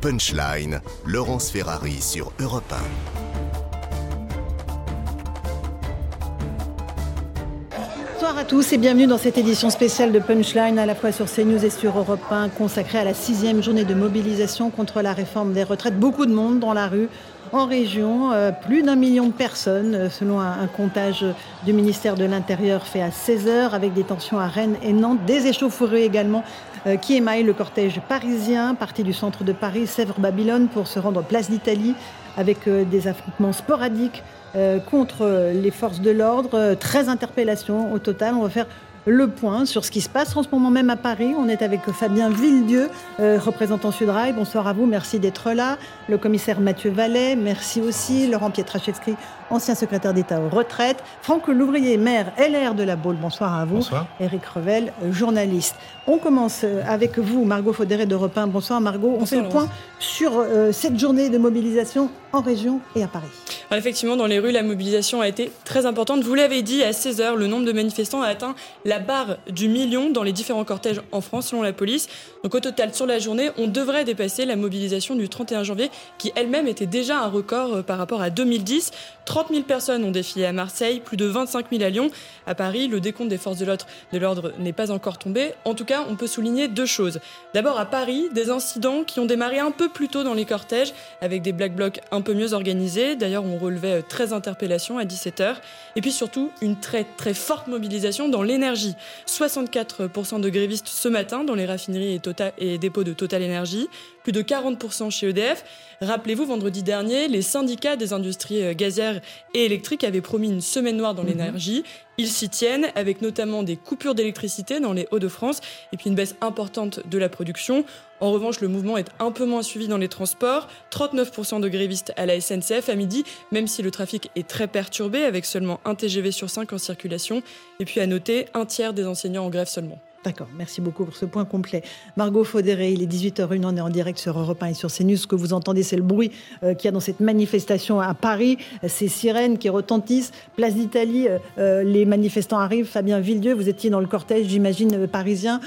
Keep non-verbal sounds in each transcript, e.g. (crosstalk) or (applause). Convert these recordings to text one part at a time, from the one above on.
Punchline, Laurence Ferrari sur Europe 1. Bonsoir à tous et bienvenue dans cette édition spéciale de Punchline à la fois sur CNews et sur Europe 1 consacrée à la sixième journée de mobilisation contre la réforme des retraites. Beaucoup de monde dans la rue en région, euh, plus d'un million de personnes, euh, selon un, comptage du ministère de l'Intérieur fait à 16 heures, avec des tensions à Rennes et Nantes, des échauffourées également qui émaillent le cortège parisien, parti du centre de Paris, Sèvres-Babylone, pour se rendre place d'Italie, avec des affrontements sporadiques contre les forces de l'ordre, 13 interpellations au total. On va faire le point sur ce qui se passe en ce moment même à Paris. On est avec Fabien Villedieu, euh, représentant Sudrail. Bonsoir à vous, merci d'être là. Le commissaire Mathieu Vallet, merci aussi. Laurent Pietraszewski, ancien secrétaire d'État aux retraites. Franck Louvrier, maire LR de la Baule, bonsoir à vous. Bonsoir. Éric Revel, journaliste. On commence euh, avec vous, Margot Faudéré de Repin. Bonsoir Margot. On fait le point sur euh, cette journée de mobilisation en région et à Paris. effectivement, dans les rues, la mobilisation a été très importante. Vous l'avez dit, à 16h, le nombre de manifestants a atteint la barre du million dans les différents cortèges en France, selon la police. Donc au total, sur la journée, on devrait dépasser la mobilisation du 31 janvier, qui elle-même était déjà un record euh, par rapport à 2010. 30 000 personnes ont défilé à Marseille, plus de 25 000 à Lyon. À Paris, le décompte des forces de l'ordre n'est pas encore tombé. En tout cas, on peut souligner deux choses. D'abord, à Paris, des incidents qui ont démarré un peu plus tôt dans les cortèges, avec des black blocs un peu mieux organisés. D'ailleurs, on relevait 13 euh, interpellations à 17h. Et puis surtout, une très très forte mobilisation dans l'énergie. 64% de grévistes ce matin dans les raffineries et, tota-, et dépôts de Total Energy, plus de 40% chez EDF. Rappelez-vous, vendredi dernier, les syndicats des industries euh, gazières et électriques avaient promis une semaine noire dans mhm. l'énergie. Ils s'y tiennent, avec notamment des coupures d'électricité dans les Hauts-de-France et puis une baisse importante de la production. En revanche, le mouvement est un peu moins suivi dans les transports. 39% de grévistes à la SNCF à midi, même si le trafic est très perturbé, avec seulement un TGV sur 5 en circulation. Et puis à noter, un tiers des enseignants en grève seulement. D'accord, merci beaucoup pour ce point complet. Margot Faudéré, il est 18h01, on est en direct sur Europe 1 et sur CNews. Ce que vous entendez, c'est le bruit euh, qu'il y a dans cette manifestation à Paris, ces sirènes qui retentissent. Place d'Italie, euh, euh, les manifestants arrivent. Fabien Villedieu, vous étiez dans le cortège, j'imagine, parisien.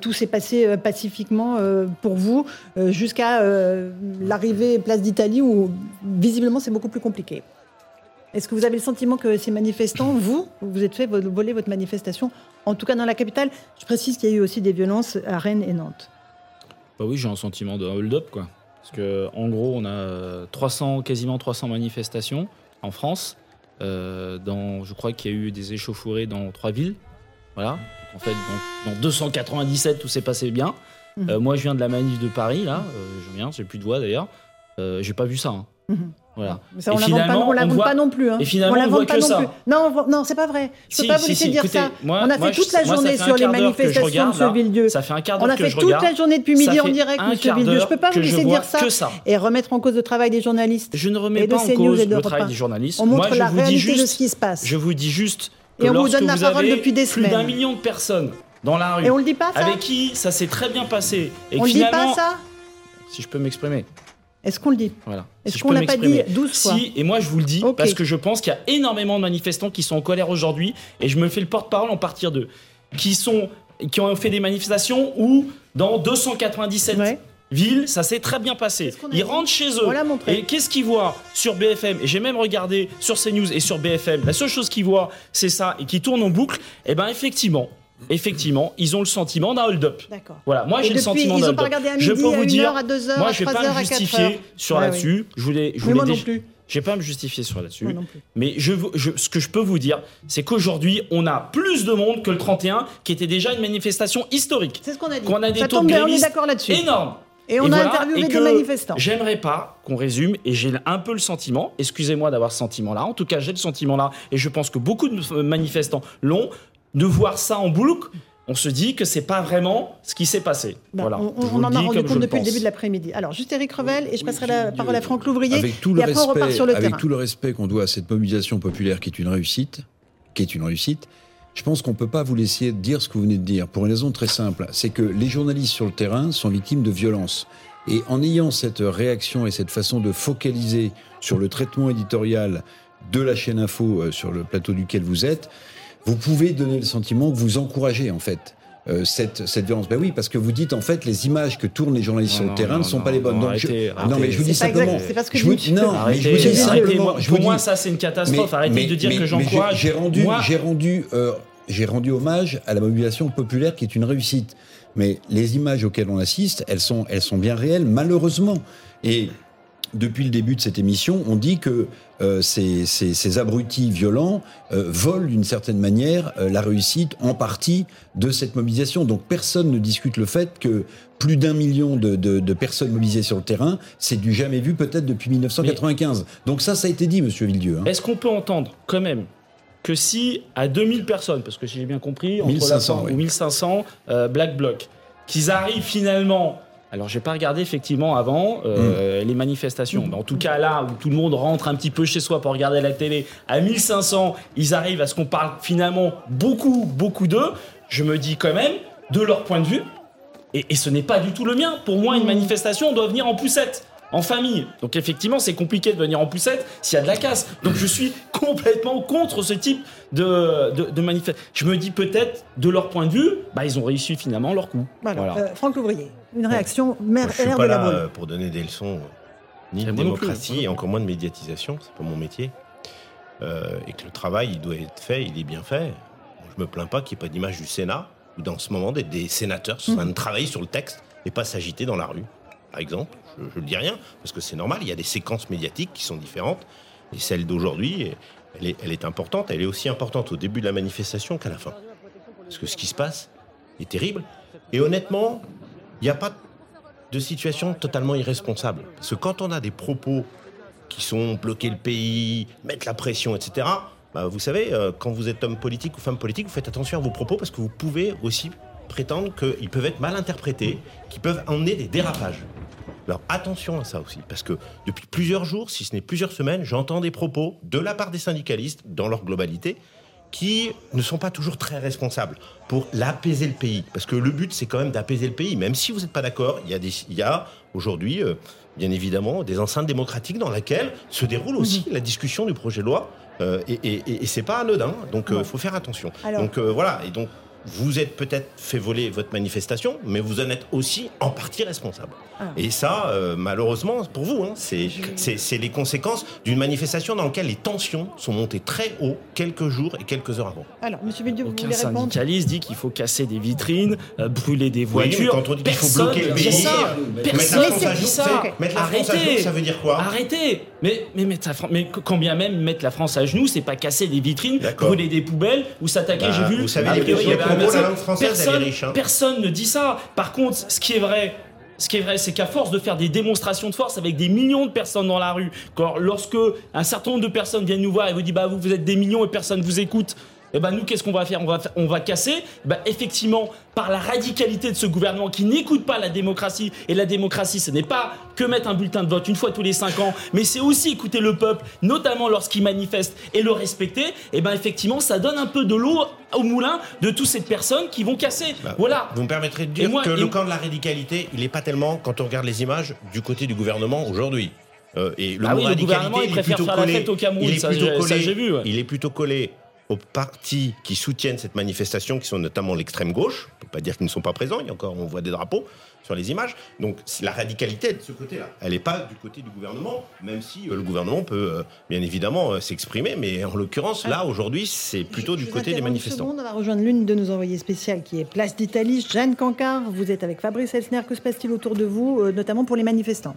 tout s'est passé pacifiquement pour vous jusqu'à l'arrivée Place d'Italie où visiblement c'est beaucoup plus compliqué. Est-ce que vous avez le sentiment que ces manifestants, (coughs) vous, vous êtes fait voler votre manifestation, en tout cas dans la capitale? Je précise qu'il y a eu aussi des violences à Rennes et Nantes. Bah oui, j'ai un sentiment de hold-up, quoi. Parce que en gros, on a 300, quasiment 300 manifestations en France. Euh, dans, je crois qu'il y a eu des échauffourées dans trois villes. Voilà. En fait, dans, 297, tout s'est passé bien. Mhm. Euh, moi, je viens de la manif de Paris, là. Euh, je viens, j'ai plus de voix d'ailleurs. j'ai pas vu ça. Hein. Mhm. Voilà. Mais ça, on ne la vend pas non plus. Hein. Et finalement, on, voit que ça. Non, non, c'est pas vrai. Je peux pas vous laisser dire ça. on a fait toute la journée sur les manifestations, M. Villedieu. Ça fait un quart d'heure On a fait toute la journée depuis midi en direct, M. Villedieu. Je peux pas vous laisser dire ça et remettre en cause le travail des journalistes. Je ne remets pas en cause le travail des journalistes. On montre la réalité de ce qui se passe. Je vous dis juste et on vous donne la parole depuis des semaines. Plus d'un million de personnes dans la rue. Et on le dit pas ça Avec qui ça s'est très bien passé. On le dit pas ça Si je peux m'exprimer. Est-ce qu'on le dit Voilà. Est-ce qu'on l'a pas dit 12 fois Si, et moi je vous le dis, parce que je pense qu'il y a énormément de manifestants qui sont en colère aujourd'hui, et je me fais le porte-parole en partir d'eux, qui, sont, qui ont fait des manifestations où, dans 297 villes, ça s'est très bien passé. Ils rentrent chez eux, et qu'est-ce qu'ils voient sur BFM Et j'ai même regardé sur CNews et sur BFM, la seule chose qu'ils voient, c'est ça, et qui tourne en boucle, et eh bien effectivement, effectivement, ils ont le sentiment d'un hold-up. D'accord. Voilà, moi j'ai le sentiment d'un hold-up. Je peux vous dire, moi je vais pas me justifier sur là-dessus. Je voulais, je voulais non plus. Je vais pas me justifier sur là-dessus. Mais je, ce que je peux vous dire, c'est qu'aujourd'hui, on a plus de monde que le 31, qui était déjà une manifestation historique. C'est ce qu'on a dit. Qu'on a des Ça taux de on est d'accord là-dessus. énormes. Et on a interviewé des manifestants. J'aimerais pas qu'on résume, et j'ai un peu le sentiment, excusez-moi d'avoir ce sentiment-là, en tout cas j'ai le sentiment-là, et je pense que beaucoup de manifestants l'ont, de voir ça en boucle, on se dit que c'est pas vraiment ce qui s'est passé. Ben, voilà. On, en a rendu compte depuis le début de l'après-midi. Alors, juste Eric Revel, et je passerai la parole à Franck Louvrier. Avec tout le respect, sur le avec tout le respect qu'on doit à cette mobilisation populaire qui est une réussite, qui est une réussite, je pense qu'on ne peut pas vous laisser dire ce que vous venez de dire, pour une raison très simple. C'est que les journalistes sur le terrain sont victimes de violences. Et en ayant cette réaction et cette façon de focaliser sur le traitement éditorial de la chaîne info euh, sur le plateau duquel vous êtes, vous pouvez donner le sentiment que vous encouragez en fait euh, cette, cette violence Ben oui, parce que vous dites en fait les images que tournent les journalistes sur le terrain ne sont pas les bonnes. Non, arrêtez, non, mais je vous dis simplement. C'est pas ce que je vous, non, mais je vous dis simplement. Pour moi, ça c'est une catastrophe. Arrêtez de dire que j'encourage. J'ai rendu, j'ai rendu, euh, j'ai rendu hommage à la mobilisation populaire qui est une réussite. Mais les images auxquelles on assiste, elles sont, elles sont bien réelles, malheureusement. Et depuis le début de cette émission, on dit que euh, ces, ces, ces, abrutis violents euh, volent d'une certaine manière euh, la réussite en partie de cette mobilisation. Donc personne ne discute le fait que plus d'un million de, de, de, personnes mobilisées sur le terrain, c'est du jamais vu peut-être depuis 1995. Donc ça, ça a été dit, Monsieur Villedieu. Hein. Est-ce qu'on peut entendre quand même que si à 2000 personnes, parce que si j'ai bien compris, entre 1500, la, ou 1500 Black Bloc, qu'ils arrivent finalement alors, j'ai pas regardé effectivement avant euh, hmm. les manifestations. Mais en tout cas, là où tout le monde rentre un petit peu chez soi pour regarder la télé, à 1500, ils arrivent à ce qu'on parle finalement beaucoup, beaucoup d'eux. Je me dis quand même, de leur point de vue, et, et ce n'est pas du tout le mien. Pour moi, une manifestation doit venir en poussette en famille. Donc effectivement, c'est compliqué de venir en poussette s'il y a de la casse. Donc je suis complètement contre ce type de, de, manifestation. Je me dis peut-être, de leur point de vue, bah, ils ont réussi finalement leur coup. Voilà. Euh, Franck Louvrier, une réaction mère Je suis pas là euh, pour donner des leçons euh, ni de démocratie et encore moins de médiatisation, c'est pas mon métier. et que le travail, il doit être fait, il est bien fait. Je me plains pas qu'il n'y ait pas d'image du Sénat, ou dans ce moment, des, des sénateurs sont en train de travailler sur le texte et pas s'agiter dans la rue par exemple. Je ne dis rien, parce que c'est normal, il y a des séquences médiatiques qui sont différentes. Et celle d'aujourd'hui, elle est, importante. Elle est aussi importante au début de la manifestation qu'à la fin. Parce que ce qui se passe est terrible. Et honnêtement, il n'y a pas de situation totalement irresponsable. Parce que quand on a des propos qui sont bloquer le pays, mettre la pression, etc., bah, vous savez, euh, quand vous êtes homme politique ou femme politique, vous faites attention à vos propos parce que vous pouvez aussi prétendre qu'ils peuvent être mal interprétés, qu'ils peuvent emmener des dérapages. Alors attention à ça aussi, parce que depuis plusieurs jours, si ce n'est plusieurs semaines, j'entends des propos de la part des syndicalistes, dans leur globalité, qui ne sont pas toujours très responsables pour l'apaiser le pays. Parce que le but, c'est quand même d'apaiser le pays. Même si vous n'êtes pas d'accord, il y a, il y a aujourd'hui, euh, bien évidemment, des enceintes démocratiques dans lesquelles se déroule aussi la discussion du projet de loi. Euh, et, et, et c'est pas anodin, donc il euh, faut faire attention. donc voilà, et donc vous êtes peut-être fait voler votre manifestation, mais vous en êtes aussi en partie responsable. Ah. Et ça, euh, malheureusement, pour vous, hein, c'est les conséquences d'une manifestation dans laquelle les tensions sont montées très haut quelques jours et quelques heures avant. Alors, Monsieur Bédieu, vous Aucun syndicaliste dit qu'il faut casser des vitrines, euh, brûler des voitures. quand on dit qu'il faut bloquer le pays, ça. Personne dit ça. Mettre la France à genoux, ça veut dire quoi? Arrêtez mais, mais, mettre mais quand bien même mettre la France à genoux, c'est pas casser des vitrines, brûler des poubelles ou s'attaquer, j'ai bah, vu... Vous savez, Hein. personne, ne dit ça. Par contre, ce qui est vrai, ce qui est vrai, c'est qu'à force de faire des démonstrations de force avec des millions de personnes dans la rue, quand, lorsque un certain nombre de personnes viennent nous voir et vous disent bah vous, vous êtes des millions et personne ne vous écoute, et eh ben nous, qu'est-ce qu'on va faire? On va, on va casser. Eh ben, effectivement, par la radicalité de ce gouvernement qui n'écoute pas la démocratie. Et la démocratie, ce n'est pas que mettre un bulletin de vote une fois tous les cinq ans, mais c'est aussi écouter le peuple, notamment lorsqu'il manifeste, et le respecter. Et eh ben effectivement, ça donne un peu de l'eau au moulin de toutes ces personnes qui vont casser. Bah, voilà. Vous me permettrez de dire que le camp de la radicalité, il n'est pas tellement, quand on regarde les images, du côté du gouvernement aujourd'hui. Euh, et le, ah oui, le gouvernement, il, préfère faire la fête au Cameroun, il est plutôt collé, vu, Il est plutôt collé aux partis qui soutiennent cette manifestation, qui sont notamment l'extrême gauche. On peut pas dire qu'ils ne sont pas présents. Il y a encore, on voit des drapeaux sur les images. Donc la radicalité de ce côté-là. Elle n'est pas du côté du gouvernement, même si euh, le gouvernement peut euh, bien évidemment euh, s'exprimer. Mais en l'occurrence, là aujourd'hui, c'est plutôt du côté des manifestants. on va rejoindre l'une de nos envoyées spéciales, qui est Place d'Italie, Jeanne Cancard. Vous êtes avec Fabrice Elsner. Que se passe-t-il autour de vous, notamment pour les manifestants?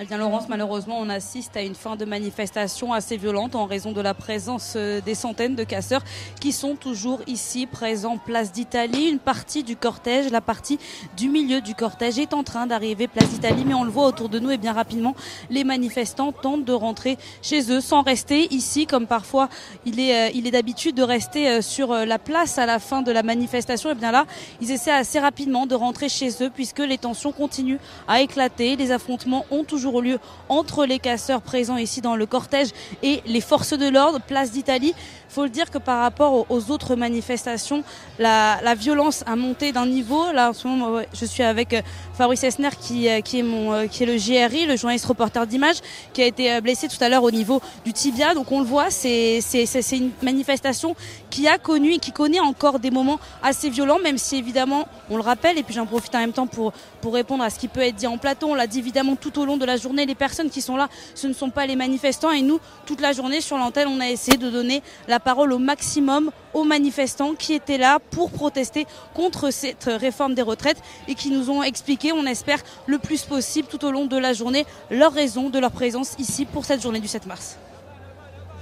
Eh bien, Laurence, malheureusement, on assiste à une fin de manifestation assez violente en raison de la présence euh, des centaines de casseurs qui sont toujours ici, présents place d'Italie. Une partie du cortège, la partie du milieu du cortège est en train d'arriver place d'Italie, mais on le voit autour de nous et bien rapidement, les manifestants tentent de rentrer chez eux sans rester ici, comme parfois il est, euh, il est d'habitude de rester euh, sur la place à la fin de la manifestation. Et bien là, ils essaient assez rapidement de rentrer chez eux puisque les tensions continuent à éclater. Les affrontements ont toujours toujours lieu entre les casseurs présents ici dans le cortège et les forces de l'ordre, place d'Italie. Il faut le dire que par rapport aux autres manifestations, la, violence a monté d'un niveau. Là, en ce moment, je suis avec euh, Fabrice Esner, qui, euh, est mon, euh, qui le GRI, le journaliste reporter d'image, qui a été blessé tout à l'heure au niveau du tibia. Donc on le voit, c'est une manifestation qui a connu et qui connaît encore des moments assez violents, même si évidemment, on le rappelle, et puis j'en profite en même temps pour, pour répondre à ce qui peut être dit en plateau. On l'a dit évidemment tout au long de la journée, les personnes qui sont là, ce ne sont pas les manifestants. Et nous, toute la journée sur l'antenne, on a essayé de donner la parole au maximum aux manifestants qui étaient là pour protester contre cette réforme des retraites et qui nous ont expliqué, on espère, le plus possible tout au long de la journée, leur raison de leur présence ici pour cette journée du 7 mars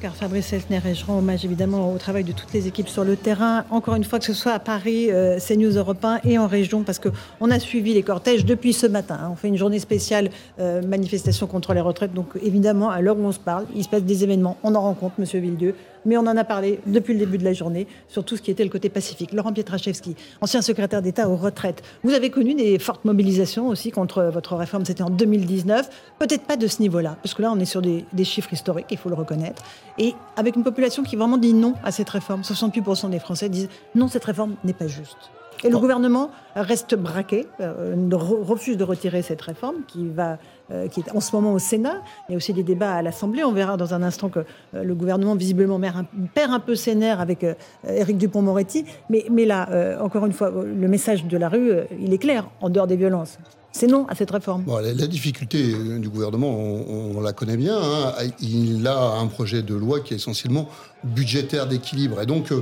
car Fabrice Elsner et je rends hommage évidemment au travail de toutes les équipes sur le terrain. Encore une fois, que ce soit à Paris, euh, CNews Europe 1 et en région, parce qu'on a suivi les cortèges depuis ce matin. Hein. On fait une journée spéciale euh, manifestation contre les retraites. Donc évidemment, à l'heure où on se parle, il se passe des événements. On en rencontre, Monsieur Villedieu mais on en a parlé depuis le début de la journée sur tout ce qui était le côté pacifique. Laurent Pietraszewski, ancien secrétaire d'État aux retraites, vous avez connu des fortes mobilisations aussi contre votre réforme, c'était en 2019, peut-être pas de ce niveau-là, parce que là on est sur des, chiffres historiques, il faut le reconnaître, et avec une population qui vraiment dit non à cette réforme. 68% des Français disent non, cette réforme n'est pas juste. Et le gouvernement reste braqué, euh, refuse de retirer cette réforme qui va euh, qui est en ce moment au Sénat. Il y a aussi des débats à l'Assemblée. On verra dans un instant que euh, le gouvernement, visiblement, perd un peu ses nerfs avec Éric Dupont-Moretti. Mais, mais là, encore une fois, le message de la rue, il est clair, en dehors des violences. C'est non à cette réforme. la, difficulté du gouvernement, on, la connaît bien. Hein. Il a un projet de loi qui est essentiellement budgétaire d'équilibre. Et donc,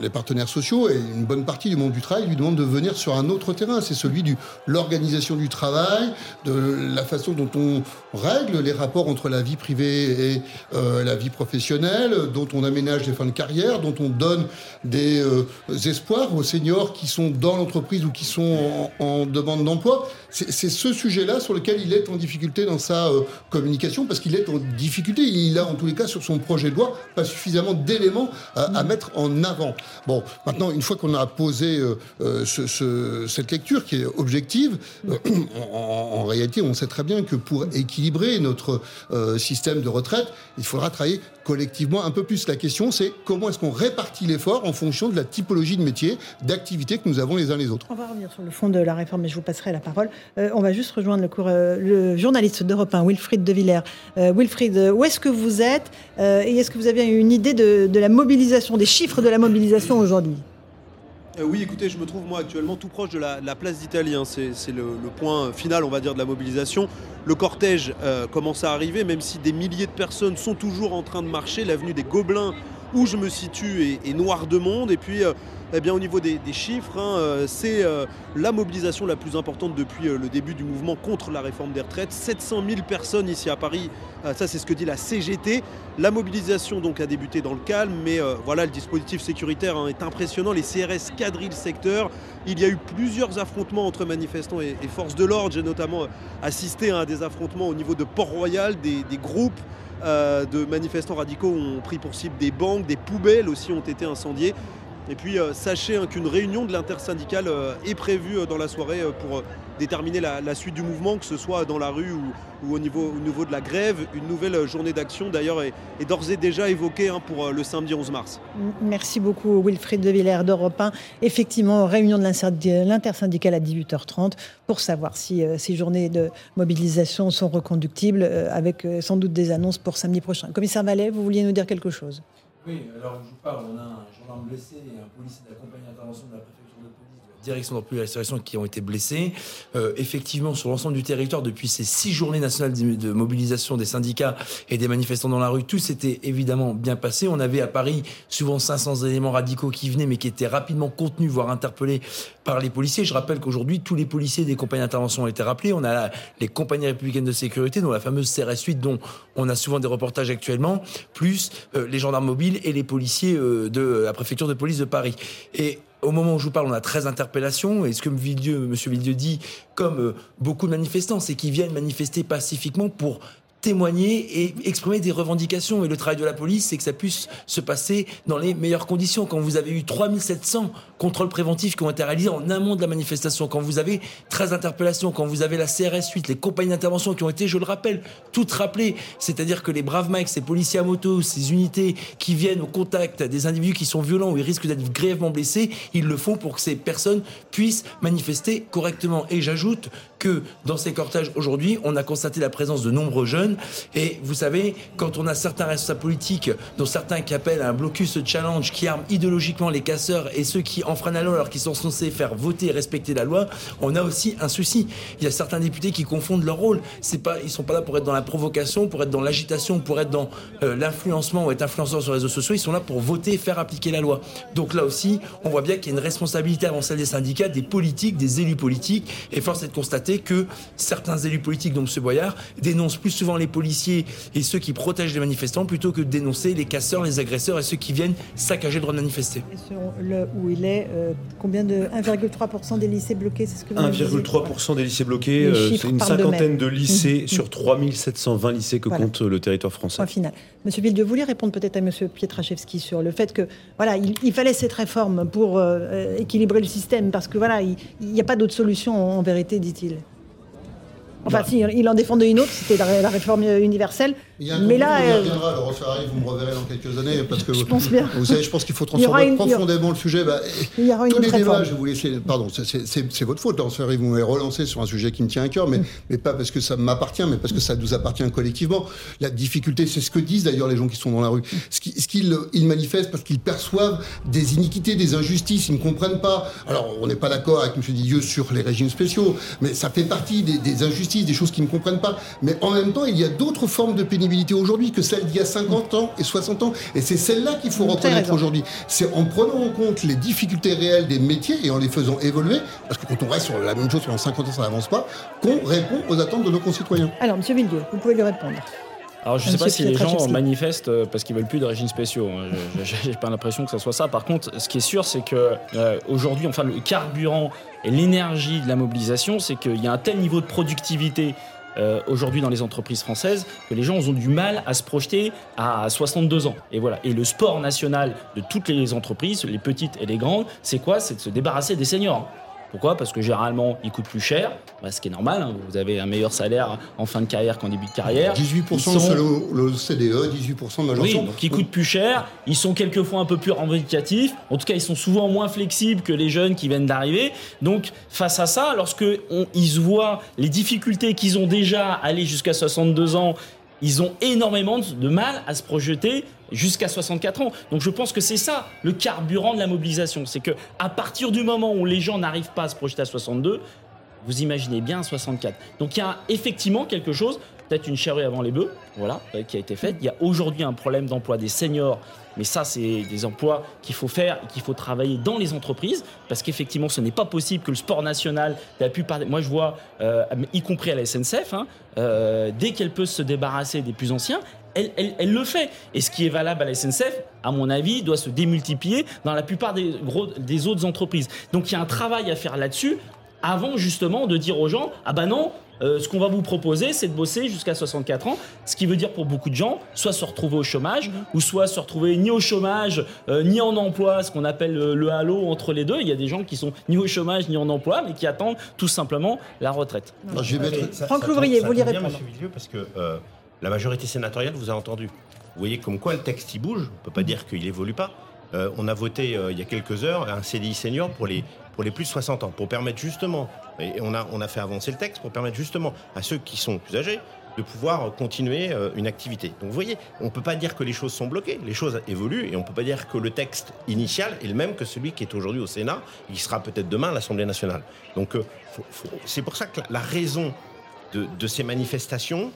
les partenaires sociaux et une bonne partie du monde du travail lui demandent de venir sur un autre terrain. C'est celui de l'organisation du travail, de la façon dont on règle les rapports entre la vie privée et euh, la vie professionnelle, dont on aménage les fins de carrière, dont on donne des euh, espoirs aux seniors qui sont dans l'entreprise ou qui sont en, demande d'emploi. C'est ce sujet-là sur lequel il est en difficulté dans sa euh, communication parce qu'il est en difficulté. Il a en tous les cas sur son projet de loi pas suffisamment d'éléments à mettre en avant. Bon, maintenant, une fois qu'on a posé euh, euh, cette lecture qui est objective, euh, en, réalité, on sait très bien que pour équilibrer notre système de retraite, il faudra travailler collectivement un peu plus. La question, c'est comment est-ce qu'on répartit l'effort en fonction de la typologie de métier, d'activité que nous avons les uns les autres. On va revenir sur le fond de la réforme, mais je vous passerai la parole. on va juste rejoindre le, journaliste d'Europe 1, Wilfried de Villers. Wilfried, où est-ce que vous êtes et est-ce que vous avez une idée de la mobilisation des chiffres de la mobilisation aujourd'hui? Euh, oui, écoutez, je me trouve moi actuellement tout proche de la, place d'Italie. Hein. C'est le, point final, on va dire, de la mobilisation. Le cortège euh, commence à arriver, même si des milliers de personnes sont toujours en train de marcher. L'avenue des Gobelins, où je me situe, est, noire de monde. Et puis, euh, eh bien, au niveau des, chiffres, hein, euh, c'est euh, la mobilisation la plus importante depuis le début du mouvement contre la réforme des retraites. 700 000 personnes ici à Paris, ça c'est ce que dit la CGT. La mobilisation donc a débuté dans le calme, mais voilà, le dispositif sécuritaire hein, est impressionnant. Les CRS quadrillent le secteur. Il y a eu plusieurs affrontements entre manifestants et, forces de l'ordre. J'ai notamment assisté à des affrontements au niveau de Port-Royal, des, groupes. De manifestants radicaux ont pris pour cible des banques, des poubelles aussi ont été incendiées. Et puis euh, sachez hein, qu'une réunion de l'intersyndicale euh, est prévue euh, dans la soirée pour déterminer la, suite du mouvement, que ce soit dans la rue ou, au, niveau, au, niveau, de la grève. Une nouvelle journée d'action d'ailleurs est, d'ores et déjà évoquée hein, pour le samedi 11 mars. Merci beaucoup Wilfried de Villers d'Europe 1. Effectivement, réunion de l'intersyndicale à 18h30 pour savoir si ces journées de mobilisation sont reconductibles avec sans doute des annonces pour samedi prochain. Commissaire Vallet, vous vouliez nous dire quelque chose? Oui, alors je vous parle, on a un gendarme blessé et un policier compagnie d'intervention de la préfecture de police de la direction d'emploi et restauration qui ont été blessés. Euh, effectivement, sur l'ensemble du territoire, depuis ces six journées nationales de mobilisation des syndicats et des manifestants dans la rue, tout s'était évidemment bien passé. On avait à Paris souvent 500 éléments radicaux qui venaient, mais qui étaient rapidement contenus, voire interpellés par les policiers. Je rappelle qu'aujourd'hui, tous les policiers des compagnies d'intervention ont été rappelés. On a les compagnies républicaines de sécurité, dont la fameuse CRS 8, dont on a souvent des reportages actuellement, plus euh, les gendarmes mobiles et les policiers euh, de la préfecture de police de Paris. Et au moment où je vous parle, on a 13 interpellations. Et ce que M. Villedieu dit, comme euh, beaucoup de manifestants, c'est qu'ils viennent manifester pacifiquement pour témoigner et exprimer des revendications. Et le travail de la police, c'est que ça puisse se passer dans les meilleures conditions. Quand vous avez eu 3700 contrôles préventifs qui ont été réalisés en amont de la manifestation, quand vous avez 13 interpellations, quand vous avez la CRS 8, les compagnies d'intervention qui ont été, je le rappelle, toutes rappelées, c'est-à-dire que les braves mecs, ces policiers à moto, ces unités qui viennent au contact des individus qui sont violents ou ils risquent d'être grièvement blessés, ils le font pour que ces personnes puissent manifester correctement. Et j'ajoute que dans ces cortèges aujourd'hui, on a constaté la présence de nombreux jeunes. Et vous savez, quand on a certains responsables politiques, dont certains qui appellent un blocus challenge, qui arment idéologiquement les casseurs et ceux qui enfreignent la loi alors qu'ils sont censés faire voter et respecter la loi, on a aussi un souci. Il y a certains députés qui confondent leur rôle. C'est pas, ils sont pas là pour être dans la provocation, pour être dans l'agitation, pour être dans euh, l'influencement ou être influenceur sur les réseaux sociaux. Ils sont là pour voter et faire appliquer la loi. Donc là aussi, on voit bien qu'il y a une responsabilité avant celle des syndicats, des politiques, des élus politiques. Et force est de constater que certains élus politiques, dont M. Boyard, dénoncent plus souvent les policiers et ceux qui protègent les manifestants plutôt que de dénoncer les casseurs, les agresseurs et ceux qui viennent saccager le droit de manifester. Le où il est, euh, combien de 1,3% des lycées bloqués, c'est ce que 1,3% des lycées bloqués, euh, c'est une cinquantaine de, lycées mmh. sur 3720 lycées que compte le territoire français. Point final. Monsieur Villedieu, vous voulez répondre peut-être à Monsieur Pietraszewski sur le fait que voilà, il, fallait cette réforme pour euh, équilibrer le système parce que voilà, il n'y a pas d'autre solution en vérité, dit-il. Enfin, si, il en défendait une autre, c'était la, réforme universelle. mais là, euh... reviendra, vous me reverrez dans quelques années, parce que (laughs) je pense bien. vous savez, je pense qu'il faut (laughs) transformer profondément le sujet. Bah, il y aura une tous les débats, je vais vous laisser. Pardon, c'est votre faute, François vous m'avez relancé sur un sujet qui me tient à cœur, mais, mm. mais pas parce que ça m'appartient, mais parce que ça nous appartient collectivement. La difficulté, c'est ce que disent d'ailleurs les gens qui sont dans la rue. Ce qu'ils ils manifestent parce qu'ils perçoivent des iniquités, des injustices, ils ne comprennent pas. Alors, on n'est pas d'accord avec M. Didieu sur les régimes spéciaux, mais ça fait partie des, des injustices des choses qu'ils ne comprennent pas. Mais en même temps, il y a d'autres formes de pénibilité aujourd'hui que celles d'il y a 50 ans et 60 ans. Et c'est celle-là qu'il faut reconnaître aujourd'hui. C'est en prenant en compte les difficultés réelles des métiers et en les faisant évoluer, parce que quand on reste sur la même chose pendant 50 ans, ça n'avance pas, qu'on répond aux attentes de nos concitoyens. Alors, Monsieur Villedieu, vous pouvez lui répondre. Alors je ne sais pas si les gens manifestent euh, parce qu'ils veulent plus de régimes spéciaux. Hein. Je n'ai pas l'impression que ce soit ça. Par contre, ce qui est sûr, c'est que euh, aujourd'hui, enfin le carburant et l'énergie de la mobilisation, c'est qu'il y a un tel niveau de productivité euh, aujourd'hui dans les entreprises françaises que les gens ont du mal à se projeter à 62 ans. Et voilà. Et le sport national de toutes les entreprises, les petites et les grandes, c'est quoi? C'est de se débarrasser des seniors. Pourquoi? Parce que généralement, ils coûtent plus cher, bah, ce qui est normal. Hein. Vous avez un meilleur salaire en fin de carrière qu'en début de carrière. 18% sont... le, CDE, 18% de Oui, donc ils coûtent plus cher, ils sont quelquefois un peu plus revendicatifs. En tout cas, ils sont souvent moins flexibles que les jeunes qui viennent d'arriver. Donc, face à ça, lorsque ils voient les difficultés qu'ils ont déjà à aller jusqu'à 62 ans ils ont énormément de mal à se projeter jusqu'à 64 ans. Donc je pense que c'est ça le carburant de la mobilisation, c'est que à partir du moment où les gens n'arrivent pas à se projeter à 62, vous imaginez bien à 64. Donc il y a effectivement quelque chose, peut-être une charrue avant les bœufs, voilà, euh, qui a été faite. Il y a aujourd'hui un problème d'emploi des seniors mais ça, c'est des emplois qu'il faut faire et qu'il faut travailler dans les entreprises, parce qu'effectivement, ce n'est pas possible que le sport national, la plupart, moi je vois, euh, y compris à la SNCF, hein, euh, dès qu'elle peut se débarrasser des plus anciens, elle, elle, le fait. Et ce qui est valable à la SNCF, à mon avis, doit se démultiplier dans la plupart des, gros, des autres entreprises. Donc il y a un travail à faire là-dessus avant justement de dire aux gens ah bah non euh, ce qu'on va vous proposer, c'est de bosser jusqu'à 64 ans, ce qui veut dire pour beaucoup de gens, soit se retrouver au chômage, ou soit se retrouver ni au chômage, euh, ni en emploi, ce qu'on appelle le, halo entre les deux. Il y a des gens qui sont ni au chômage, ni en emploi, mais qui attendent tout simplement la retraite. Franck Louvrier, vous voulez répondre parce que euh, la majorité sénatoriale vous a entendu. Vous voyez comme quoi le texte il bouge, on ne peut pas dire qu'il évolue pas. on a voté il y a quelques heures un CDI senior pour les pour les plus de 60 ans, pour permettre justement, et on a, on a fait avancer le texte, pour permettre justement à ceux qui sont plus âgés de pouvoir continuer euh, une activité. Donc vous voyez, on ne peut pas dire que les choses sont bloquées, les choses évoluent et on ne peut pas dire que le texte initial est le même que celui qui est aujourd'hui au Sénat qui sera peut-être demain à l'Assemblée nationale. Donc euh, c'est pour ça que la, raison de, de, ces manifestations,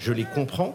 je les comprends,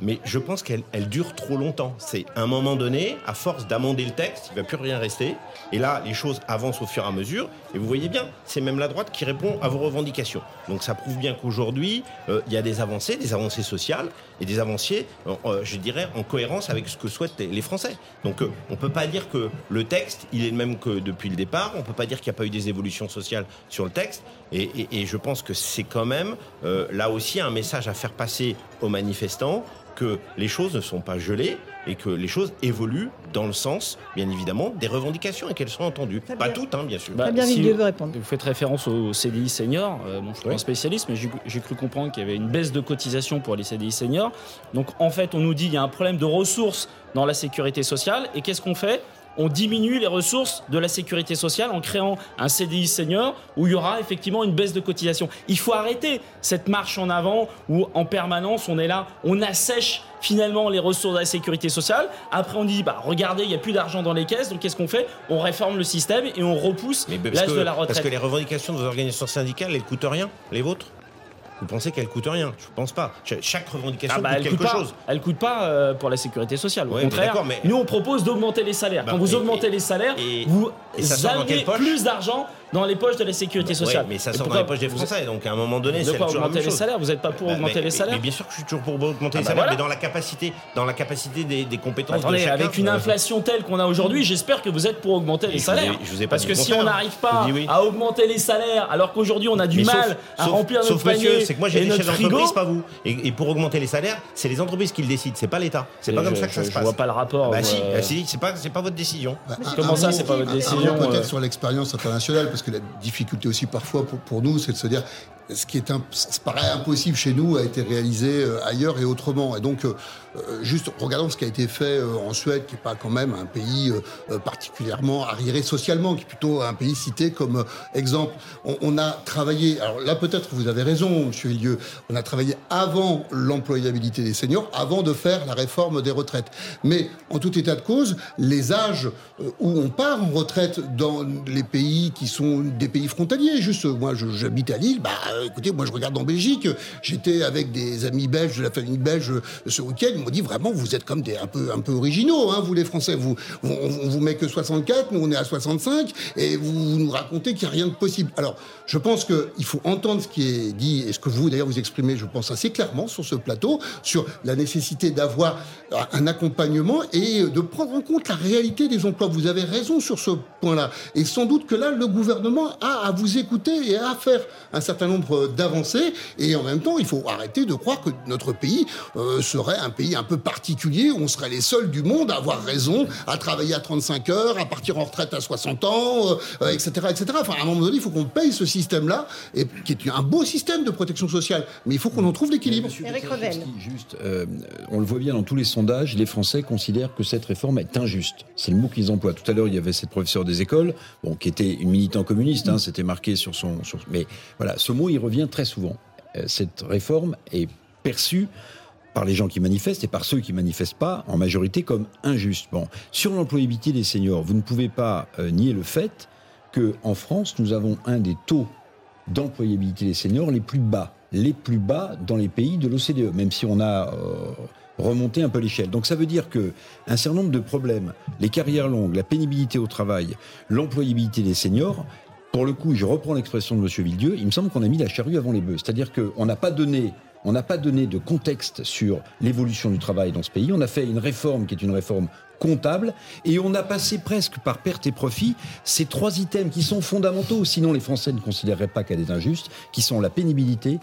mais je pense qu'elle elle dure trop longtemps. C'est un moment donné, à force d'amender le texte, il va plus rien rester. Et là, les choses avancent au fur et à mesure. Et vous voyez bien, c'est même la droite qui répond à vos revendications. Donc ça prouve bien qu'aujourd'hui, euh, il y a des avancées, des avancées sociales et des avancées, euh, euh, je dirais, en cohérence avec ce que souhaitent les Français. Donc on peut pas dire que le texte, il est le même que depuis le départ. On peut pas dire qu'il n'y a pas eu des évolutions sociales sur le texte. Et, et je pense que c'est quand même là aussi un message à faire passer aux manifestants que les choses ne sont pas gelées et que les choses évoluent dans le sens, bien évidemment, des revendications et qu'elles sont entendues. pas toutes, hein, bien sûr. Bah, bien, si vous, répondre. vous faites référence au CDI senior. Euh, bon, je suis pas un spécialiste, mais j'ai cru comprendre qu'il y avait une baisse de cotisation pour les CDI seniors. Donc, en fait, on nous dit qu'il y a un problème de ressources dans la sécurité sociale. Et qu'est-ce qu'on fait? On diminue les ressources de la sécurité sociale en créant un CDI senior où il y aura effectivement une baisse de cotisation. Il faut arrêter cette marche en avant où en permanence on est là, on assèche finalement les ressources de la sécurité sociale. Après on dit bah regardez, il n'y a plus d'argent dans les caisses, donc qu'est-ce qu'on fait? On réforme le système et on repousse l'âge de la retraite. Parce que les revendications de vos organisations syndicales, elles coûtent rien, les vôtres? Vous pensez qu'elle coûte rien? Je ne pense pas. Chaque revendication ah bah, coûte quelque chose. Elle ne coûte pas euh, pour la sécurité sociale. Au contraire, nous on propose d'augmenter les salaires. Bah, Quand vous augmentez les salaires, vous avez plus d'argent dans les poches de la sécurité sociale. mais ça sort dans les poches des Français, donc à un moment donné, c'est toujours augmenter les salaires. Vous n'êtes pas pour bah, augmenter les salaires mais Bien sûr que je suis toujours pour augmenter les ah salaires, mais dans la capacité, dans la capacité des, compétences. Attendez, avec une inflation telle qu'on a aujourd'hui, j'espère que vous êtes pour augmenter les salaires. Parce que si on n'arrive pas à augmenter les salaires, alors qu'aujourd'hui on a du mal à remplir notre panier, c'est que moi j'ai des chefs d'entreprise, pas vous. Et pour augmenter les salaires, c'est les entreprises qui le décident, c'est pas l'État. C'est pas comme ça que ça se passe. Je vois pas le rapport. Bah si, euh, c'est pas c'est pas votre décision. Comment ça, c'est pas votre décision Peut-être euh sur l'expérience internationale, parce que la difficulté aussi parfois pour, nous, c'est de se dire ce qui est paraît impossible chez nous a été réalisé euh, ailleurs et autrement. Et donc, euh, euh, juste regardons ce qui a été fait en Suède, qui n'est pas quand même un pays particulièrement arriéré socialement, qui est plutôt un pays cité comme exemple. On, a travaillé, alors là peut-être vous avez raison, Monsieur Elieu, on a travaillé avant l'employabilité des seniors, avant de faire la réforme des retraites. Mais en tout état de cause, les âges où on part en retraite dans les pays qui sont des pays frontaliers, juste moi j'habite à Lille, bah écoutez, moi je regarde en Belgique, j'étais avec des amis belges de la famille belge euh, ce week-end, ils m'ont dit vraiment, vous êtes comme des un peu, un peu originaux, hein, vous les Français, vous, on, vous met que 64, nous on est à 65, et vous, nous racontez qu'il n'y a rien de possible. Alors, je pense qu'il faut entendre ce qui est dit, et ce que vous d'ailleurs vous exprimez, je pense assez clairement sur ce plateau, sur la nécessité d'avoir un accompagnement et de prendre en compte la réalité des emplois. Vous avez raison sur ce point-là. Et sans doute que là, le gouvernement a à vous écouter et à faire un certain nombre d'avancer Et en même temps, il faut arrêter de croire que notre pays euh, serait un pays un peu particulier, où on serait les seuls du monde à avoir raison, à travailler à 35 heures, à partir en retraite à 60 ans, etc., euh, etc. Enfin, à un moment donné, il faut qu'on paye ce système-là, et, qui est un beau système de protection sociale. Mais il faut qu'on en trouve l'équilibre. Juste, euh, on le voit bien dans tous les sondages, les Français considèrent que cette réforme est injuste. C'est le mot qu'ils emploient. Tout à l'heure, il y avait cette professeure des écoles, bon, qui était une militant communiste, hein, c'était marqué sur son. Sur, mais voilà, ce mot, il revient très souvent. Euh, cette réforme est perçue par les gens qui manifestent et par ceux qui manifestent pas, en majorité, comme injuste. Bon, sur l'employabilité des seniors, vous ne pouvez pas euh, nier le fait que en France, nous avons un des taux d'employabilité des seniors les plus bas, les plus bas dans les pays de l'OCDE, même si on a euh, remonté un peu l'échelle. Donc ça veut dire que un certain nombre de problèmes, les carrières longues, la pénibilité au travail, l'employabilité des seniors, pour le coup, je reprends l'expression de M. Villedieu, il me semble qu'on a mis la charrue avant les bœufs. C'est-à-dire qu'on n'a pas donné on n'a pas donné de contexte sur l'évolution du travail dans ce pays. On a fait une réforme qui est une réforme comptable et on a passé presque par perte et profit ces trois items qui sont fondamentaux, sinon les Français ne considéreraient pas qu'elle est injuste, qui sont la pénibilité,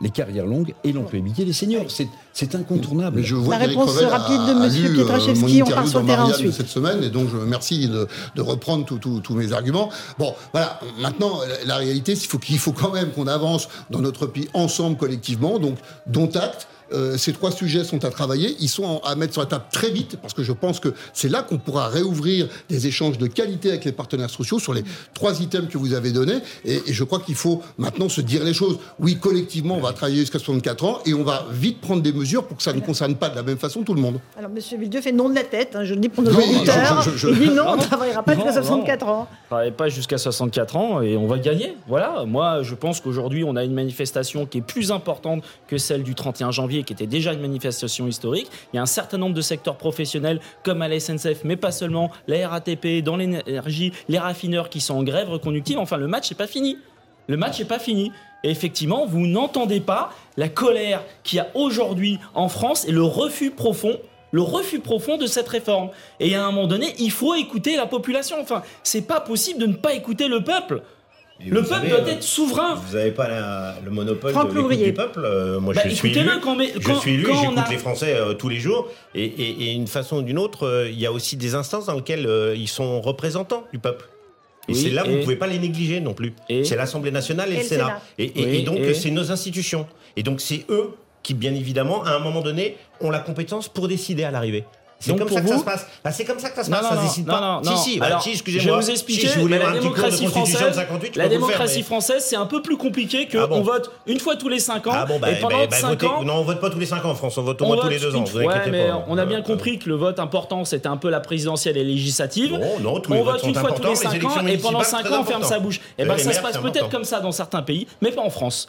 les carrières longues et l'employabilité des seniors. C'est incontournable. je vois la réponse rapide de M. Pietraszewski, on part sur le terrain ensuite. Cette semaine, et donc je remercie de, de reprendre tous mes arguments. Bon, voilà, maintenant, la réalité, c'est qu'il faut, faut quand même qu'on avance dans notre pays ensemble, collectivement, donc dont acte. Euh, ces trois sujets sont à travailler. Ils sont à mettre sur la table très vite parce que je pense que c'est là qu'on pourra réouvrir des échanges de qualité avec les partenaires sociaux sur les trois items que vous avez donnés. Et, je crois qu'il faut maintenant se dire les choses. Oui, collectivement, on va travailler jusqu'à 64 ans et on va vite prendre des mesures pour que ça ne concerne pas de la même façon tout le monde. Alors, Monsieur Villedieu fait non de la tête. Hein, je le dis pour nos auditeurs. Il dit non, on ne travaillera pas jusqu'à 64 ans. On ne pas jusqu'à 64 ans et on va gagner. Voilà. Moi, je pense qu'aujourd'hui, on a une manifestation qui est plus importante que celle du 31 janvier janvier, qui était déjà une manifestation historique. Il y a un certain nombre de secteurs professionnels, comme à la SNCF, mais pas seulement, la RATP, dans l'énergie, les raffineurs qui sont en grève reconductive. Enfin, le match n'est pas fini. Le match n'est pas fini. Et effectivement, vous n'entendez pas la colère qu'il y a aujourd'hui en France et le refus profond le refus profond de cette réforme. Et à un moment donné, il faut écouter la population. Enfin, c'est pas possible de ne pas écouter le peuple. le peuple doit euh, être souverain. Vous n'avez pas le monopole de l'écoute du peuple. Euh, moi, je, bah, suis élu, quand, je suis élu. J'écoute les Français euh, tous les jours. Et, et, une façon ou d'une autre, il y a aussi des instances dans lesquelles ils sont représentants du peuple. Et c'est là où vous ne pouvez pas les négliger non plus. C'est l'Assemblée nationale et, le Sénat. Et, donc, c'est nos institutions. Et donc, c'est eux qui, bien évidemment, à un moment donné, ont la compétence pour décider à l'arrivée. C'est comme ça que ça se passe. Bah, c'est comme ça que ça se passe. ça se décide pas. Non, non, si, si, bah, Alors, si excusez-moi. Je vais vous expliquer. Si, la démocratie française, 58, la démocratie française, c'est un peu plus compliqué qu'on ah vote une fois tous les 5 ans. Ah bon, bah, et pendant bah, 5 ans. Non, on vote pas tous les 5 ans en France. On vote au moins tous les 2 ans. Vous ouais, mais on a bien compris que le vote important, c'était un peu la présidentielle et législative. Non, non, tous les On vote une fois tous les 5 ans et pendant 5 ans, on ferme sa bouche. Et ben, ça se passe peut-être comme ça dans certains pays, mais pas en France.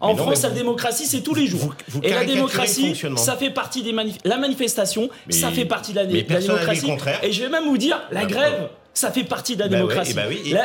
En France, la démocratie, c'est tous les jours. Et la démocratie, ça fait partie des la manifestation, ça fait partie de la la démocratie. Et je vais même vous dire, la grève ça fait partie de la bah démocratie. Bah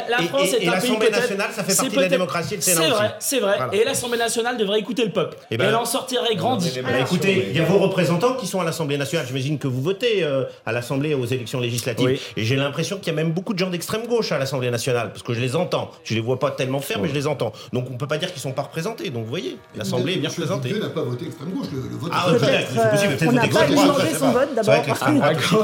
la, France est un pays nationale, ça fait partie de la démocratie C'est vrai, c'est vrai. Et l'Assemblée nationale devrait écouter le peuple. Et, ben, elle en sortirait grandie. écoutez, il y a vos représentants qui sont à l'Assemblée nationale. J'imagine que vous votez euh, à l'Assemblée aux élections législatives. Et j'ai l'impression qu'il y a même beaucoup de gens d'extrême gauche à l'Assemblée nationale, parce que je les entends. Je les vois pas tellement faire, mais je les entends. Donc on peut pas dire qu'ils sont pas représentés. Donc vous voyez, l'Assemblée est bien représentée. n'a pas voté extrême gauche. Le, vote. Ah peut-être, on n'a pas demandé son vote d'abord.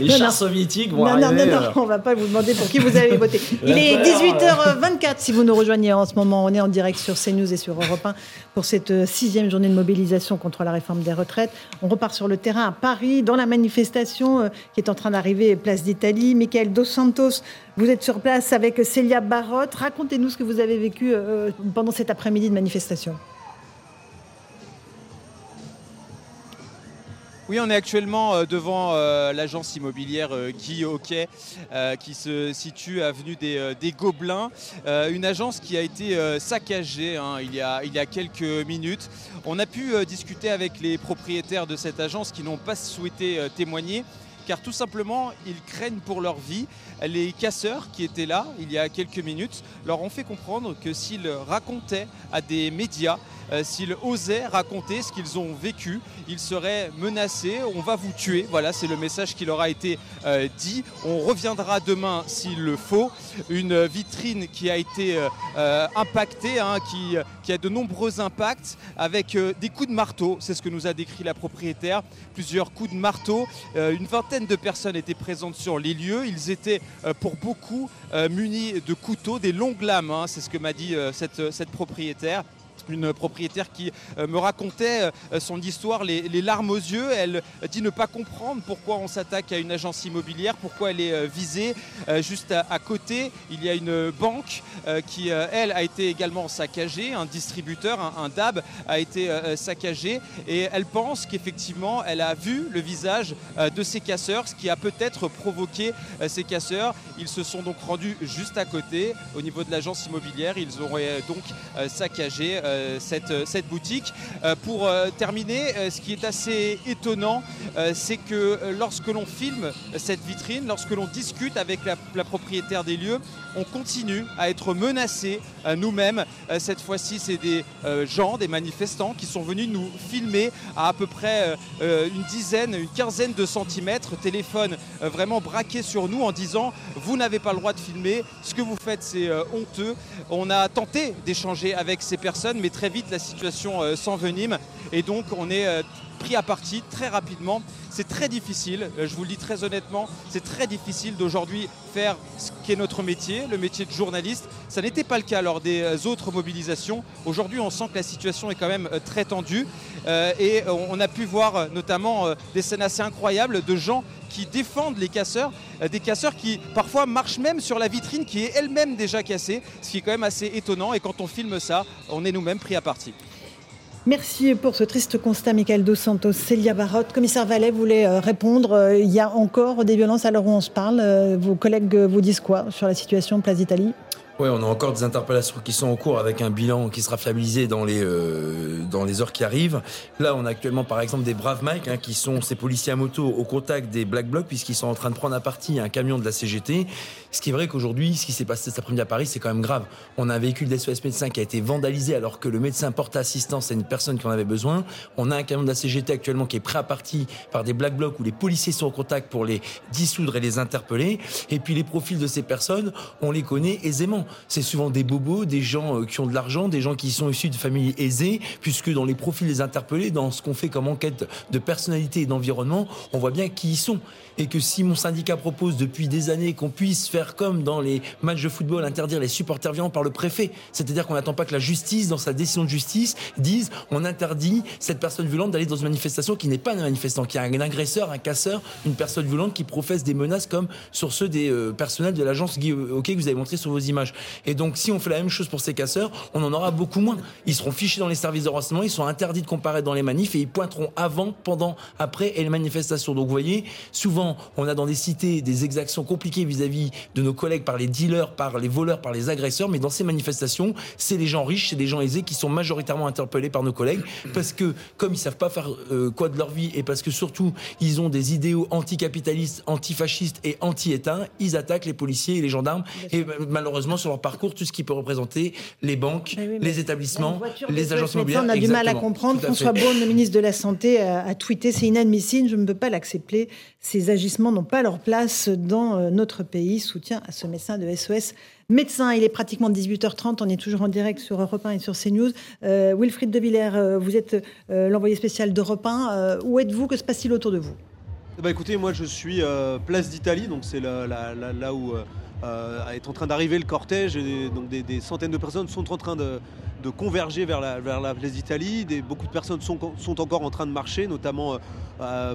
Les chars soviétiques vont Non, non, non, on va pas vous demander pour vous avez voté. (laughs) Il est 18h24 si vous nous rejoignez en ce moment. On est en direct sur CNews et sur Europe 1 pour cette euh, sixième journée de mobilisation contre la réforme des retraites. On repart sur le terrain à Paris, dans la manifestation euh, qui est en train d'arriver, place d'Italie. Michael Dos Santos, vous êtes sur place avec Célia Barotte. Racontez-nous ce que vous avez vécu euh, pendant cet après-midi de manifestation. Oui, on est actuellement euh, devant euh, l'agence immobilière euh, Guy Hockey qui se situe avenue des, Gobelins. une agence qui a été saccagée hein, il, y a, quelques minutes. On a pu discuter avec les propriétaires de cette agence qui n'ont pas souhaité témoigner car tout simplement ils craignent pour leur vie. Les casseurs qui étaient là il y a quelques minutes leur ont fait comprendre que s'ils racontaient à des médias s'ils osaient raconter ce qu'ils ont vécu, ils seraient menacés, on va vous tuer. Voilà, c'est le message qui leur a été euh, dit. On reviendra demain s'il le faut. Une vitrine qui a été euh, impactée, hein, qui, a de nombreux impacts, avec des coups de marteau. C'est ce que nous a décrit la propriétaire. Plusieurs coups de marteau. une vingtaine de personnes étaient présentes sur les lieux. Ils étaient pour beaucoup munis de couteaux, des longues lames. Hein. c'est ce que m'a dit cette propriétaire une propriétaire qui euh, me racontait euh, son histoire, les, larmes aux yeux. Elle dit ne pas comprendre pourquoi on s'attaque à une agence immobilière, pourquoi elle est euh, visée. Juste à, côté, il y a une banque qui, elle, a été également saccagée. Un distributeur, un, DAB, a été saccagé. Et elle pense qu'effectivement, elle a vu le visage de ces casseurs, ce qui a peut-être provoqué ces casseurs. Ils se sont donc rendus juste à côté, au niveau de l'agence immobilière. Ils auraient donc saccagé cette, cette, boutique. Euh, pour euh, terminer, ce qui est assez étonnant, c'est que lorsque l'on filme cette vitrine, lorsque l'on discute avec la, propriétaire des lieux, on continue à être menacé nous-mêmes. Cette fois-ci, c'est des gens, des manifestants qui sont venus nous filmer à à peu près une dizaine, une quinzaine de centimètres, téléphone vraiment braqué sur nous en disant vous n'avez pas le droit de filmer, ce que vous faites c'est honteux. On a tenté d'échanger avec ces personnes, mais très vite la situation euh, s'envenime et donc on est euh, pris à partie très rapidement. C'est très difficile, euh, je vous le dis très honnêtement, c'est très difficile d'aujourd'hui faire ce qui est notre métier, le métier de journaliste. Ça n'était pas le cas lors des autres mobilisations. Aujourd'hui, on sent que la situation est quand même très tendue et on a pu voir notamment des scènes assez incroyables de gens qui défendent les casseurs, des casseurs qui parfois marchent même sur la vitrine qui est elle-même déjà cassée, ce qui est quand même assez étonnant et quand on filme ça, on est nous-mêmes pris à partie. Merci pour ce triste constat, Michael Dos Santos. Célia Barotte, commissaire Vallet voulait euh, répondre. Euh, il y a encore des violences à l'heure où on se parle. Euh, vos collègues vous disent quoi sur la situation Place d'Italie? Oui, on a encore des interpellations qui sont en cours avec un bilan qui sera fiabilisé dans les, euh, dans les heures qui arrivent. Là, on a actuellement, par exemple, des braves Mike, hein, qui sont ces policiers à moto au contact des Black Blocs, puisqu'ils sont en train de prendre à partie un camion de la CGT. Ce qui est vrai qu'aujourd'hui, ce qui s'est passé cet après-midi à Paris, c'est quand même grave. On a un véhicule d'SOS médecin qui a été vandalisé alors que le médecin porte assistance à une personne qui en avait besoin. On a un camion de la CGT actuellement qui est prêt à partie par des Black Blocs où les policiers sont en contact pour les dissoudre et les interpeller. Et puis les profils de ces personnes, on les connaît aisément. C'est souvent des bobos, des gens euh, qui ont de l'argent, des gens qui sont issus de familles aisées, puisque dans les profils des interpellés, dans ce qu'on fait comme enquête de personnalité et d'environnement, on voit bien qui ils sont. Et que si mon syndicat propose depuis des années qu'on puisse faire comme dans les matchs de football, interdire les supporters violents par le préfet, c'est-à-dire qu'on n'attend pas que la justice, dans sa décision de justice, dise on interdit cette personne violente d'aller dans une manifestation qui n'est pas un manifestant, qui est un agresseur, un casseur, une personne violente qui professe des menaces comme sur ceux des euh, personnels de l'agence Guy OK que vous avez montré sur vos images. Et donc, si on fait la même chose pour ces casseurs, on en aura beaucoup moins. Ils seront fichés dans les services de renseignement, ils sont interdits de comparaître dans les manifs et ils pointeront avant, pendant, après et les manifestations. Donc, vous voyez, souvent, on a dans des cités des exactions compliquées vis-à-vis de nos collègues par les dealers, par les voleurs, par les agresseurs, mais dans ces manifestations, c'est les gens riches, c'est des gens aisés qui sont majoritairement interpellés par nos collègues parce que, comme ils savent pas faire euh, quoi de leur vie et parce que surtout, ils ont des idéaux anticapitalistes, antifascistes et anti-État, ils attaquent les policiers et les gendarmes et malheureusement, sur leur parcours, tout ce qui peut représenter les banques, les établissements, les agences immobilières. On a du mal à comprendre. François Beaune, le ministre de la Santé, a, tweeté c'est inadmissible, je ne peux pas l'accepter. Ces n'ont pas leur place dans euh, notre pays. Soutien à ce médecin de SOS médecin. Il est pratiquement 18h30. On est toujours en direct sur Europe 1 et sur CNews. Euh, Wilfried de Villers, euh, vous êtes l'envoyé spécial d'Europe 1. où êtes-vous? Que se passe-t-il autour de vous? Bah écoutez, moi je suis place d'Italie, donc c'est là, où est en train d'arriver le cortège donc des, centaines de personnes sont en train de, converger vers la, place d'Italie. Beaucoup de personnes sont, sont, encore en train de marcher, notamment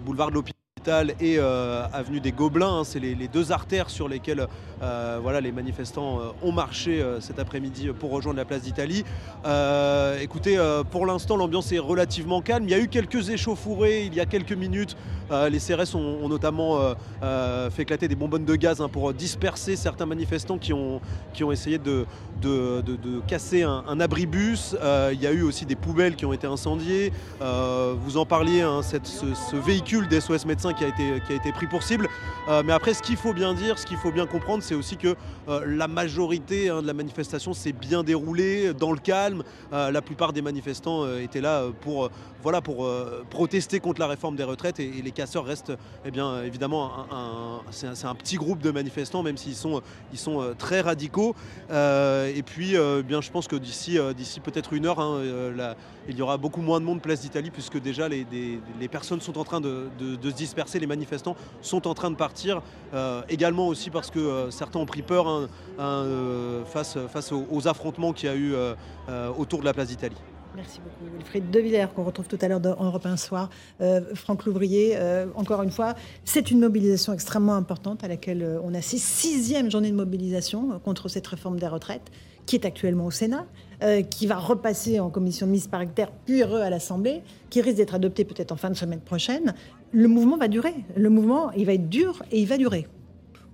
boulevard de l'Hôpital et euh, avenue des Gobelins. Hein, c'est les, deux artères sur lesquelles euh, voilà, les manifestants euh, ont marché cet après-midi pour rejoindre la place d'Italie. écoutez, pour l'instant, l'ambiance est relativement calme. Il y a eu quelques échauffourées il y a quelques minutes. les CRS ont, notamment fait éclater des bonbonnes de gaz hein, pour disperser certains manifestants qui ont, qui ont essayé de, de, casser un, abribus. il y a eu aussi des poubelles qui ont été incendiées. vous en parliez, hein, ce, véhicule d'SOS médecins qui a été, qui a été pris pour cible. Euh, mais après, ce qu'il faut bien dire, ce qu'il faut bien comprendre, c'est aussi que euh, la majorité hein, de la manifestation s'est bien déroulée dans le calme. Euh, la plupart des manifestants étaient là pour, voilà, pour protester contre la réforme des retraites et, les casseurs restent eh bien, évidemment un, c'est un, petit groupe de manifestants, même s'ils sont, ils sont très radicaux. Et puis, bien, je pense que d'ici, d'ici peut-être une heure, hein, il y aura beaucoup moins de monde place d'Italie puisque déjà les, personnes sont en train de, se disperser les manifestants sont en train de partir. Euh, également aussi parce que euh, certains ont pris peur hein, hein, euh, face, face aux, affrontements qu'il y a eu autour de la place d'Italie. Merci beaucoup, Wilfried De Villers, qu'on retrouve tout à l'heure en Europe 1 soir. Franck Louvrier, encore une fois, c'est une mobilisation extrêmement importante à laquelle on assiste. Sixième journée de mobilisation contre cette réforme des retraites, qui est actuellement au Sénat, qui va repasser en commission de mise paritaire, puis à l'Assemblée, qui risque d'être adoptée peut-être en fin de semaine prochaine le mouvement va durer. Le mouvement, il va être dur et il va durer.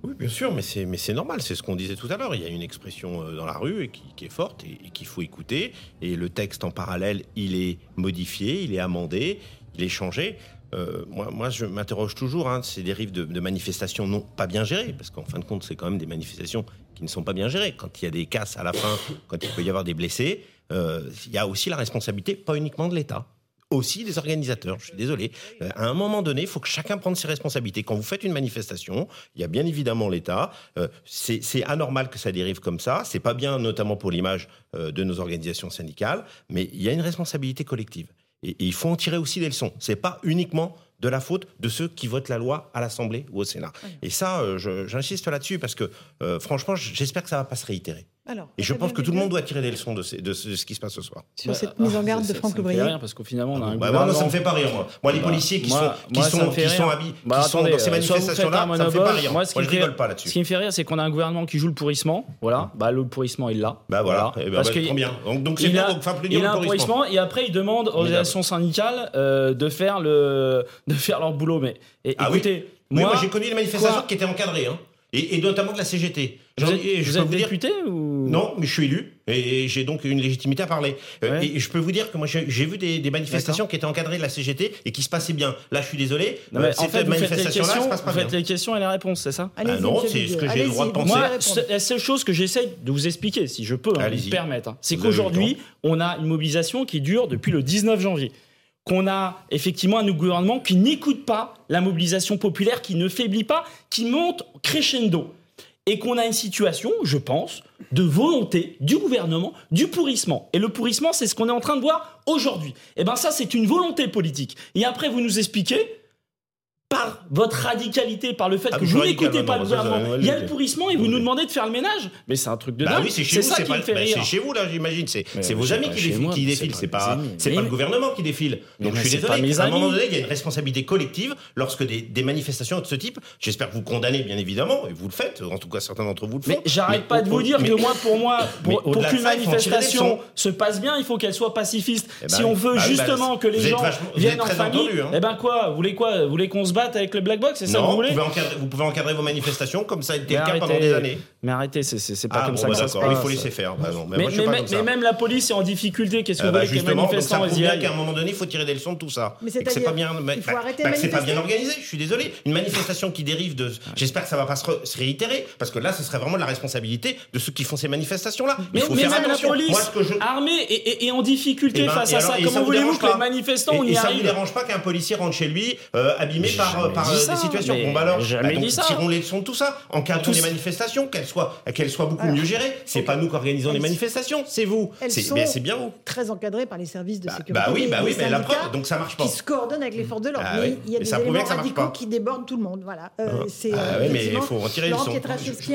Oui, bien sûr, mais c'est, mais c'est normal, c'est ce qu'on disait tout à l'heure. Il y a une expression euh, dans la rue et qui, est forte et, qu'il faut écouter. Et le texte en parallèle, il est modifié, il est amendé, il est changé. Euh, moi, moi, je m'interroge toujours, hein, ces dérives de, manifestations non pas bien gérées, parce qu'en fin de compte, c'est quand même des manifestations qui ne sont pas bien gérées. Quand il y a des casses à la fin, quand il peut y avoir des blessés, euh, il y a aussi la responsabilité, pas uniquement de l'État aussi des organisateurs. Je suis désolé. Euh, à un moment donné, il faut que chacun prenne ses responsabilités. Quand vous faites une manifestation, il y a bien évidemment l'État. Euh, c'est anormal que ça dérive comme ça. C'est pas bien, notamment pour l'image euh, de nos organisations syndicales. Mais il y a une responsabilité collective. Et, il faut en tirer aussi des leçons. C'est pas uniquement de la faute de ceux qui votent la loi à l'Assemblée ou au Sénat. Et ça, j'insiste là-dessus parce que, franchement, j'espère que ça va pas se réitérer et je pense que tout le monde doit tirer des leçons de, ce qui se passe ce soir. Sur bah, cette mise en garde de Franck Lebrier. rien parce qu'au finalement on a un bah, Moi, ça me fait pas rire. Moi, moi les bah, policiers qui sont qui sont qui sont habillés, bah, qui sont dans ces manifestations-là, ça me fait pas rire. Moi, je rigole pas là-dessus. Ce qui me fait rire, c'est qu'on a un gouvernement qui joue le pourrissement. Voilà, bah le pourrissement il l'a. Bah voilà. Eh ben, parce que bien. Donc c'est bien. Il a un pourrissement et après il demande aux organisations syndicales euh, de faire le (laughs) de faire leur boulot. Mais ah écoutez, moi j'ai connu les manifestations qui étaient encadrées. Et, notamment de la CGT. Vous êtes, je vous êtes député ou Non, mais je suis élu et j'ai donc une légitimité à parler. Euh, et je peux vous dire que moi j'ai vu des, manifestations qui étaient encadrées de la CGT et qui se passaient bien. Là, je suis désolé. Euh, en fait, manifestation-là se passe pas vous faites les questions et les réponses, c'est ça ah Non, c'est ce que j'ai le droit de penser. Moi, la seule chose que j'essaie de vous expliquer, si je peux hein, me permettre, hein, c'est qu'aujourd'hui, on a une mobilisation qui dure depuis le 19 janvier qu'on a effectivement un gouvernement qui n'écoute pas la mobilisation populaire, qui ne faiblit pas, qui monte crescendo. Et qu'on a une situation, je pense, de volonté du gouvernement, du pourrissement. Et le pourrissement, c'est ce qu'on est en train de voir aujourd'hui. Et eh bien ça, c'est une volonté politique. Et après, vous nous expliquez par votre radicalité, par le fait ah, que vous n'écoutez pas le gouvernement, il y a le pourrissement et vous nous demandez de faire le ménage. Mais c'est un truc de bah dingue. Oui, c'est chez vous, c'est pas fait bah, C'est chez vous là, j'imagine. C'est vos amis qui, défilent, c'est pas, c'est pas le gouvernement qui défile. Donc je suis désolé. À un moment donné, il y a une responsabilité collective lorsque des, manifestations de ce type. J'espère que vous condamnez bien évidemment et vous le faites. En tout cas, certains d'entre vous le font. Mais j'arrête pas de vous dire que moi, pour moi, pour qu'une manifestation se passe bien, il faut qu'elle soit pacifiste. Eh si ben, on veut bah justement que les gens viennent en famille, hein. eh ben quoi Vous voulez quoi Vous voulez qu'on se batte avec le black box c'est ça que vous voulez vous pouvez, encadrer, vos manifestations comme ça a été le cas pendant des années. Mais arrêtez, c'est pas ah, comme ça que ça se passe. Il faut laisser faire. Bah mais, mais, même la police est en difficulté. Qu'est-ce que vous voulez que les manifestants ça bien qu'à un moment donné, il faut tirer des leçons de tout ça. Mais c'est pas bien. Il faut arrêter C'est pas bien organisé. Je suis désolé. Une manifestation qui dérive de. J'espère que ça va pas se réitérer parce que là, ce serait vraiment la responsabilité de ceux qui font ces manifestations-là. Mais faut faire attention. La police armée et en difficulté eh ben, face à ça. Comment voulez-vous que les manifestants y arrivent Et ça vous dérange pas qu'un policier rentre chez lui euh, abîmé par des situations Bon bah alors, jamais dit ça. tirons les leçons de tout ça. Encadrons les manifestations, qu'elles soient, qu'elles soient beaucoup mieux gérées. C'est pas nous qui organisons les manifestations, c'est vous. C'est bien vous. Très encadrées par les services de bah, sécurité. Bah oui, bah oui, mais la preuve, donc ça marche pas. Qui se coordonnent avec les forces de l'ordre. Ah il y a des éléments radicaux qui débordent tout le monde. Voilà. Euh, ah. c'est. Euh, oui, mais il faut retirer les leçons.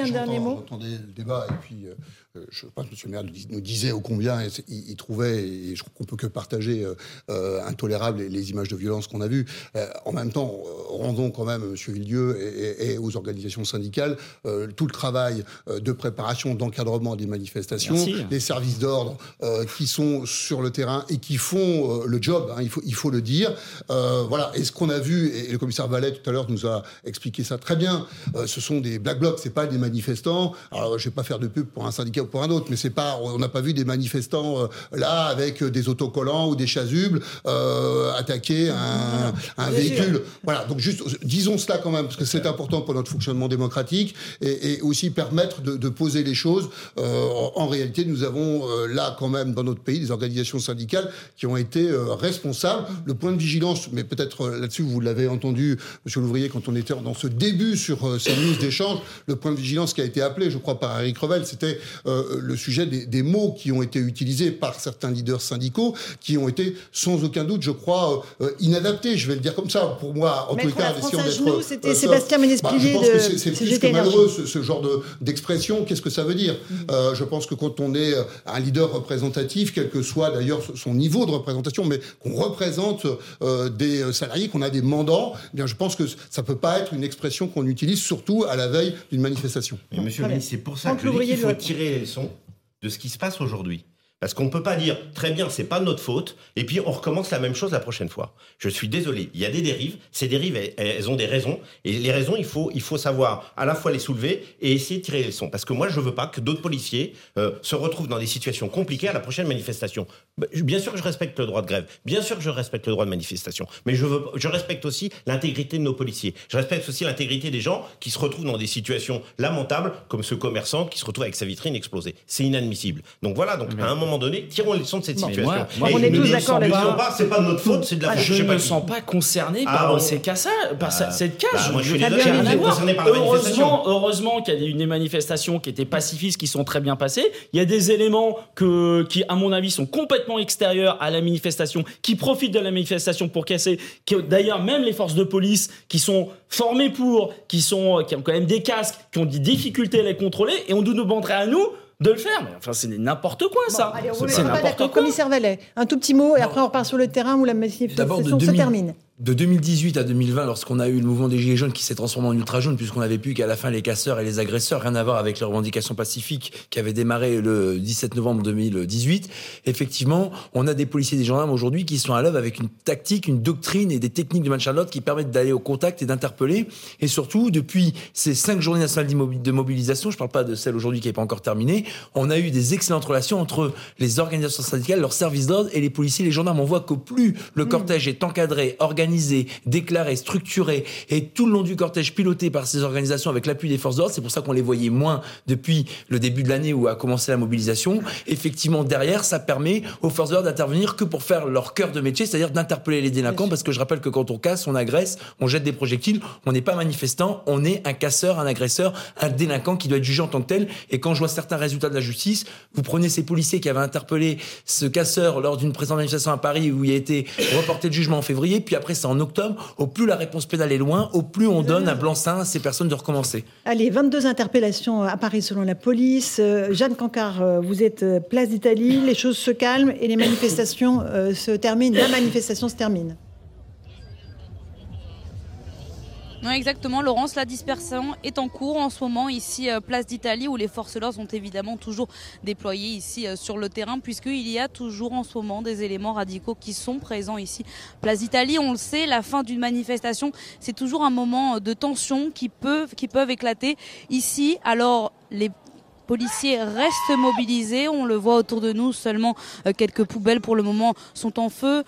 un dernier mot. Entendez le débat et puis euh, euh, je pense que M. le maire nous disait au combien il, trouvait, et je crois qu'on peut que partager, euh, euh intolérable les, images de violence qu'on a vues. Euh, en même temps, rendons quand même, M. Villieu, et, aux organisations syndicales tout le travail de préparation, d'encadrement des manifestations, les services d'ordre qui sont sur le terrain et qui font le job, hein, il, faut, il faut le dire. voilà, et ce qu'on a vu, et le commissaire Vallet tout à l'heure nous a expliqué ça très bien, ce sont des black blocs, c'est pas des manifestants. Alors, je vais pas faire de pub pour un syndicat pour un autre, mais c'est pas, on n'a pas vu des manifestants euh, là avec des autocollants ou des chasubles euh, attaquer un, un véhicule. Voilà, donc juste disons cela quand même parce que c'est important pour notre fonctionnement démocratique et, et aussi permettre de, de, poser les choses. Euh, en, réalité, nous avons euh, là quand même dans notre pays des organisations syndicales qui ont été euh, responsables. Le point de vigilance, mais peut-être là-dessus vous l'avez entendu, Monsieur l'ouvrier, quand on était dans ce début sur ces news d'échange, le point de vigilance qui a été appelé, je crois par Eric Revel, c'était euh, le sujet des, mots qui ont été utilisés par certains leaders syndicaux, qui ont été sans aucun doute, je crois, euh, inadaptés. Je vais le dire comme ça. Pour moi, en tout cas, d'être. C'était euh, Sébastien bah, de. C'est plus que malheureux ce, genre d'expression. Qu'est-ce que ça veut dire? Mm. Je pense que quand on est un leader représentatif, quel que soit d'ailleurs son niveau de représentation, mais qu'on représente des salariés, qu'on a des mandants, eh bien je pense que ça peut pas être une expression qu'on utilise, surtout à la veille d'une manifestation. Mais monsieur le ministre, c'est pour ça que qu'il faut tirer de ce qui se passe aujourd'hui. Parce qu'on ne peut pas dire très bien, c'est pas notre faute, et puis on recommence la même chose la prochaine fois. Je suis désolé, il y a des dérives. Ces dérives, elles, ont des raisons, et les raisons, il faut, il faut savoir à la fois les soulever et essayer de tirer les leçons. Parce que moi, je veux pas que d'autres policiers euh, se retrouvent dans des situations compliquées à la prochaine manifestation. Bah, bien sûr que je respecte le droit de grève, bien sûr que je respecte le droit de manifestation, mais je veux, je respecte aussi l'intégrité de nos policiers. Je respecte aussi l'intégrité des gens qui se retrouvent dans des situations lamentables, comme ce commerçant qui se retrouve avec sa vitrine explosée. C'est inadmissible. Donc voilà. Donc à un moment donné, tirons les leçons de cette situation. on est tous d'accord là-dessus. C'est pas de notre faute, c'est de la faute. Je ne me sens pas concerné ah par ces cas par cette case. moi, je suis concerné par heureusement, heureusement qu'il y a une manifestation qui étaient pacifistes, qui sont très bien passées. Il y a des éléments que, qui, à mon avis, sont complètement extérieurs à la manifestation, qui profitent de la manifestation pour casser. D'ailleurs, même les forces de police qui sont formées pour, qui, sont, qui ont quand même des casques, qui ont des difficultés à les contrôler, et on nous demanderait à nous de le faire. Mais enfin, c'est n'importe quoi, ça. C'est n'importe quoi. Commissaire Vallet, un tout petit mot, et après on repart sur le terrain où la manifestation se termine. De 2018 à 2020, lorsqu'on a eu le mouvement des Gilets jaunes qui s'est transformé en ultra jaune, puisqu'on n'avait plus qu'à la fin les casseurs et les agresseurs, rien à voir avec les revendications pacifiques qui avaient démarré le 17 novembre 2018, effectivement, on a des policiers et des gendarmes aujourd'hui qui sont à l'œuvre avec une tactique, une doctrine et des techniques de de qui permettent d'aller au contact et d'interpeller. Et surtout, depuis ces cinq journées nationales de mobilisation, je ne parle pas de celle aujourd'hui qui n'est pas encore terminée, on a eu des excellentes relations entre les organisations syndicales, leurs services d'ordre et les policiers et les gendarmes. On voit qu'au plus le mmh. cortège est encadré, organisé, organisé, déclaré, structuré et tout le long du cortège piloté par ces organisations avec l'appui des forces d'ordre. C'est pour ça qu'on les voyait moins depuis le début de l'année où a commencé la mobilisation. Effectivement, derrière, ça permet aux forces d'ordre d'intervenir que pour faire leur cœur de métier, c'est-à-dire d'interpeller les délinquants. Parce que je rappelle que quand on casse, on agresse, on jette des projectiles, on n'est pas manifestant, on est un casseur, un agresseur, un délinquant qui doit être jugé en tant que tel. Et quand je vois certains résultats de la justice, vous prenez ces policiers qui avaient interpellé ce casseur lors d'une présente manifestation à Paris où il a été reporté le jugement en février, puis après en octobre, au plus la réponse pénale est loin, au plus on donne un blanc-seing à ces personnes de recommencer. Allez, 22 interpellations à Paris selon la police. Euh, Jeanne Cancard, euh, vous êtes euh, place d'Italie, les choses se calment et les manifestations se terminent. La manifestation se termine. Non, exactement, Laurence. La dispersion est en cours en ce moment ici, euh, place d'Italie, où les forces de l'ordre sont évidemment toujours déployées ici euh, sur le terrain, puisqu'il y a toujours en ce moment des éléments radicaux qui sont présents ici, place d'Italie. On le sait, la fin d'une manifestation, c'est toujours un moment euh, de tension qui peuvent, qui peuvent éclater ici. Alors, les policiers restent mobilisés. On le voit autour de nous, seulement quelques poubelles pour le moment sont en feu.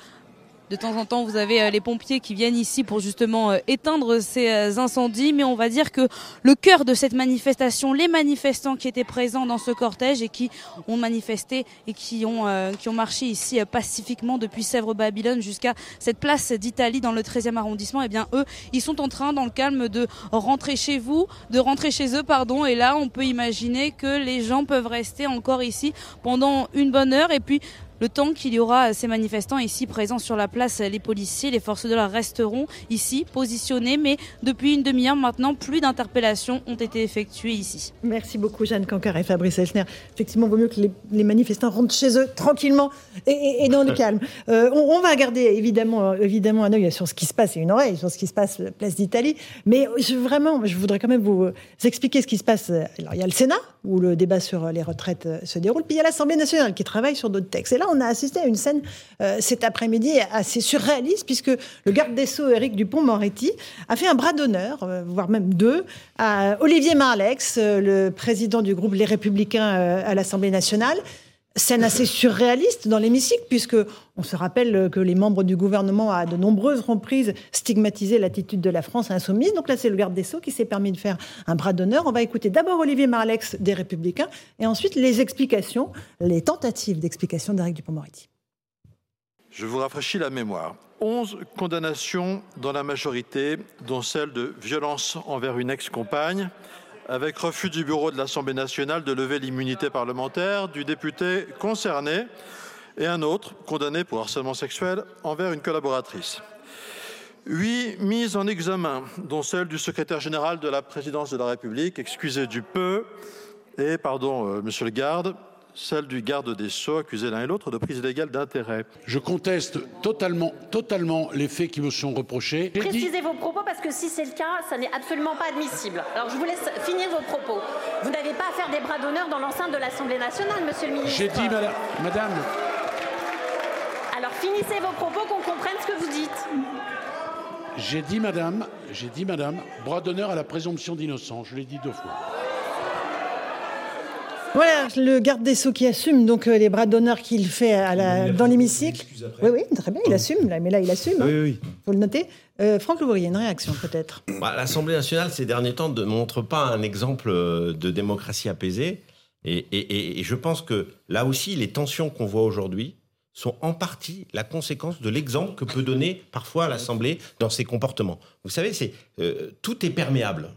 De temps en temps, vous avez euh, les pompiers qui viennent ici pour justement euh, éteindre ces euh, incendies. Mais on va dire que le cœur de cette manifestation, les manifestants qui étaient présents dans ce cortège et qui ont manifesté et qui ont, qui ont marché ici pacifiquement depuis Sèvres-Babylone jusqu'à cette place d'Italie dans le 13e arrondissement, eh bien eux, ils sont en train dans le calme de rentrer chez vous, de rentrer chez eux, pardon. Et là, on peut imaginer que les gens peuvent rester encore ici pendant une bonne heure et puis le temps qu'il y aura ces manifestants ici présents sur la place, les policiers, les forces de l'ordre resteront ici positionnés, mais depuis une demi-heure maintenant, plus d'interpellations ont été effectuées ici. Merci beaucoup Jeanne Cancar et Fabrice Elchner. Effectivement, il vaut mieux que les, manifestants rentrent chez eux tranquillement et, dans le (laughs) calme. Euh, on, va garder évidemment, évidemment un œil sur ce qui se passe et une oreille sur ce qui se passe à la place d'Italie, mais je, vraiment, je voudrais quand même vous expliquer ce qui se passe. Alors, il y a le Sénat, où le débat sur les retraites se déroule, puis il y a l'Assemblée nationale qui travaille sur d'autres textes. Et là, on a assisté à une scène euh, cet après-midi assez surréaliste, puisque le garde des Sceaux, Éric Dupont-Moretti, a fait un bras d'honneur, euh, voire même deux, à Olivier Marlex, euh, le président du groupe Les Républicains à l'Assemblée nationale. Scène assez surréaliste dans l'hémicycle, puisque on se rappelle que les membres du gouvernement, à de nombreuses reprises, stigmatisé l'attitude de la France insoumise. Donc là, c'est le garde des Sceaux qui s'est permis de faire un bras d'honneur. On va écouter d'abord Olivier Marlex des Républicains, et ensuite les explications, les tentatives d'explication d'Éric Dupond-Moretti. Je vous rafraîchis la mémoire. 11 condamnations dans la majorité, dont celle de violence envers une ex-compagne, avec refus du bureau de l'Assemblée nationale de lever l'immunité parlementaire du député concerné et un autre condamné pour harcèlement sexuel envers une collaboratrice. Huit mises en examen, dont celle du secrétaire général de la présidence de la République, excusez du peu, et, pardon, euh, monsieur le garde, celle du garde des Sceaux, accusés l'un et l'autre de prise illégale d'intérêt. Je conteste totalement, totalement les faits qui me sont reprochés. Précisez vos propos parce que si c'est le cas, ça n'est absolument pas admissible. Alors je vous laisse finir vos propos. Vous n'avez pas à faire des bras d'honneur dans l'enceinte de l'Assemblée nationale, monsieur le ministre. J'ai dit, madame, madame. Alors finissez vos propos qu'on comprenne ce que vous dites. J'ai dit, madame, j'ai dit, madame, bras d'honneur à la présomption d'innocence. Je l'ai dit deux fois. Voilà, le garde des Sceaux qui assume donc euh, les bras d'honneur qu'il fait à la, dans l'hémicycle. Oui, oui, très bien, il assume, là, mais là, il assume. Oui, oui. Hein. Faut le noter. Euh, Franck Louvrier, une réaction peut-être? Bah, L'Assemblée nationale, ces derniers temps, ne montre pas un exemple euh, de démocratie apaisée. Et, et je pense que là aussi, les tensions qu'on voit aujourd'hui sont en partie la conséquence de l'exemple que peut donner parfois l'Assemblée dans ses comportements. Vous savez, c'est tout est perméable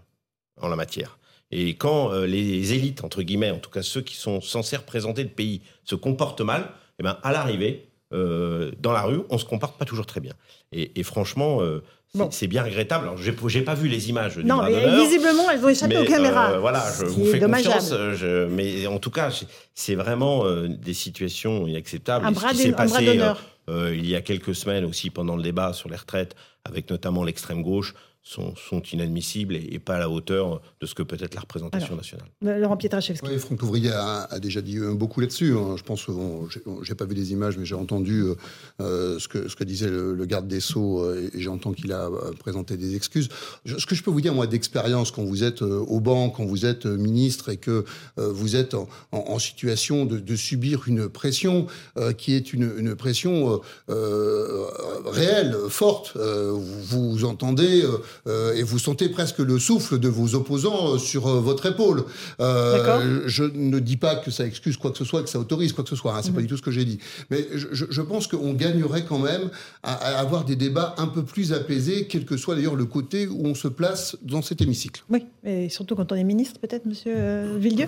en la matière. Et quand euh, les élites, entre guillemets, en tout cas ceux qui sont censés représenter le pays, se comportent mal, eh ben, à l'arrivée, euh, dans la rue, on se comporte pas toujours très bien. Et, franchement, euh, C'est bien regrettable. Alors, j'ai pas vu les images. Non, mais visiblement, elles ont échappé aux caméras. Euh, voilà, je vous fais confiance. Je, mais en tout cas, c'est vraiment des situations inacceptables. Un bras, euh, il y a quelques semaines aussi, pendant le débat sur les retraites, avec notamment l'extrême gauche, sont, sont inadmissibles et, pas à la hauteur de ce que peut être la représentation nationale. Laurent Pietraszewski. Oui, Franck Ouvrier a, déjà dit euh, beaucoup là-dessus. Hein. Je pense, bon, j'ai pas vu les images, mais j'ai entendu euh, euh, ce, que, ce que disait le, garde des Sceaux et, j'entends qu'il a présenté des excuses. ce que je peux vous dire, moi, d'expérience, quand vous êtes au banc, quand vous êtes ministre et que vous êtes en, situation de, subir une pression qui est une, une pression réelle, forte, vous, vous entendez euh, et vous sentez presque le souffle de vos opposants euh, sur euh, votre épaule. je ne dis pas que ça excuse quoi que ce soit, que ça autorise quoi que ce soit. Hein, c'est pas mhm. du tout ce que j'ai dit. Mais je, pense qu'on gagnerait quand même à, avoir des débats un peu plus apaisés, quel que soit d'ailleurs le côté où on se place dans cet hémicycle. Oui, et surtout quand on est ministre, peut-être, Monsieur Villieu.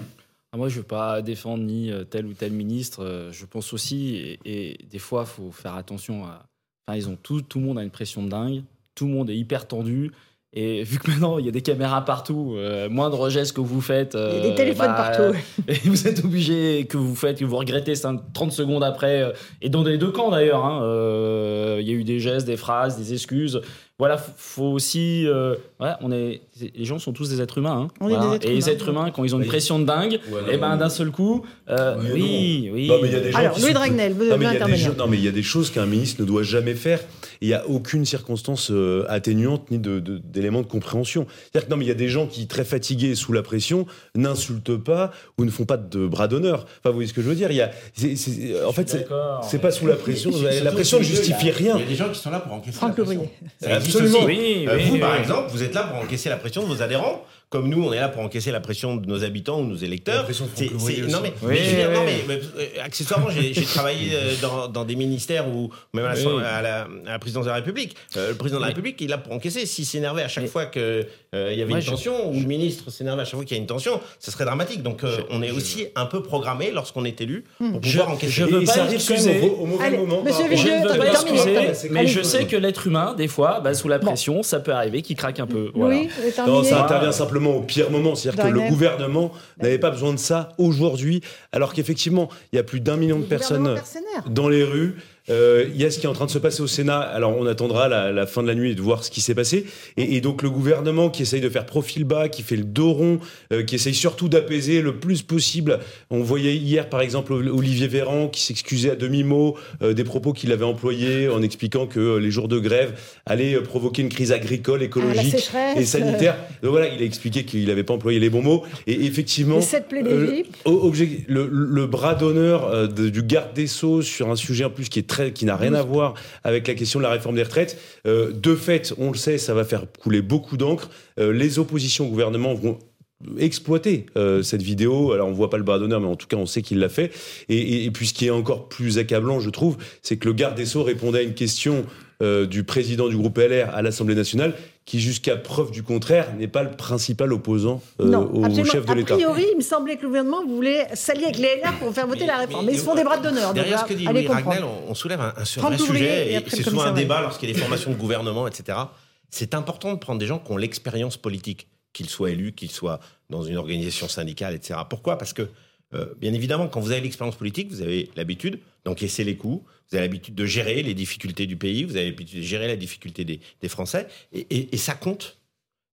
Ah, moi, je ne veux pas défendre ni tel ou tel ministre. Je pense aussi, et, des fois, il faut faire attention à. Enfin, ils ont tout, tout le monde a une pression de dingue tout le monde est hyper tendu. Et vu que maintenant il y a des caméras partout, euh, moindre geste que vous faites. il y a des euh, téléphones bah, partout. (laughs) Et vous êtes obligé, que vous faites, que vous regrettez 30 secondes après. Euh, et dans les deux camps d'ailleurs. Hein, il y a eu des gestes, des phrases, des excuses voilà, faut aussi. Euh, on est, les gens sont tous des êtres humains. Hein. et les êtres humains, quand ils ont une pression de dingue, et eh ben d'un seul coup, euh, oui, oui. Non, mais il y a des gens Alors, Louis Dragnel, non, mais il y a des non, mais il y a des choses qu'un ministre ne doit jamais faire. Il n'y a aucune circonstance euh, atténuante ni d'éléments de, de, compréhension. C'est-à-dire que non, mais il y a des gens qui, très fatigués sous la pression, n'insultent pas ou ne font pas de bras d'honneur. Enfin, vous voyez ce que je veux dire Il y a, En fait, c'est pas sous la pression. La pression ne justifie rien. Il y a des gens qui sont là pour encaisser. Absolument. Oui, euh, vous, par exemple, vous êtes là pour encaisser la pression de vos adhérents comme nous, on est là pour encaisser la pression de nos habitants ou de nos électeurs. C'est, non mais, non mais, euh, accessoirement, j'ai, travaillé euh, dans, dans, des ministères ou même à la, à, la, présidence de la République. Euh, le président de la République, il est là pour encaisser. S'il s'énervait à chaque fois qu'il il y avait une tension, ou le ministre s'énervait à chaque fois qu'il y a une tension, ce serait dramatique. Donc on est aussi un peu programmé lorsqu'on est élu pour hmm. pouvoir encaisser. Je veux pas excuser. Au, mauvais moment. Monsieur je ne veux pas excuser, mais je sais que l'être humain, des fois, bah, sous la pression, ça peut arriver qu'il craque un peu. Oui, ça intervient simplement au pire moment. C'est-à-dire que le gouvernement n'avait pas besoin de ça aujourd'hui, alors qu'effectivement, il y a plus d'un million de personnes dans les rues. Euh, il y a ce qui est en train de se passer au Sénat. Alors, on attendra la, fin de la nuit de voir ce qui s'est passé. Et, donc, le gouvernement qui essaye de faire profil bas, qui fait le dos rond, euh, qui essaye surtout d'apaiser le plus possible. On voyait hier, par exemple, Olivier Véran qui s'excusait à demi-mot euh, des propos qu'il avait employés en expliquant que les jours de grève allaient provoquer une crise agricole, écologique et sanitaire. Donc voilà, il a expliqué qu'il n'avait pas employé les bons mots. Et effectivement, le, le, bras d'honneur du garde des Sceaux sur un sujet en plus qui est très qui n'a rien à voir avec la question de la réforme des retraites. Euh, de fait, on le sait, ça va faire couler beaucoup d'encre. Euh, les oppositions au gouvernement vont exploiter euh, cette vidéo. Alors on voit pas le bras d'honneur, mais en tout cas on sait qu'il l'a fait. Et, et, puis ce qui est encore plus accablant, je trouve, c'est que le garde des sceaux répondait à une question du président du groupe LR à l'Assemblée nationale qui, jusqu'à preuve du contraire, n'est pas le principal opposant euh, au chef de l'État. A priori, il me semblait que le gouvernement voulait s'allier avec les LR pour faire voter la réforme. Mais, ils se font des bras d'honneur. Derrière ce que dit Louis Ragnel, on, soulève un, un, sujet, et c'est souvent un débat lorsqu'il y a des formations de gouvernement, etc. C'est important de prendre des gens qui ont l'expérience politique, qu'ils soient élus, qu'ils soient dans une organisation syndicale, etc. Pourquoi? Parce que, euh, bien évidemment, quand vous avez l'expérience politique, vous avez l'habitude d'encaisser les coups, vous avez l'habitude de gérer les difficultés du pays, vous avez l'habitude de gérer la difficulté des, Français, et, ça compte.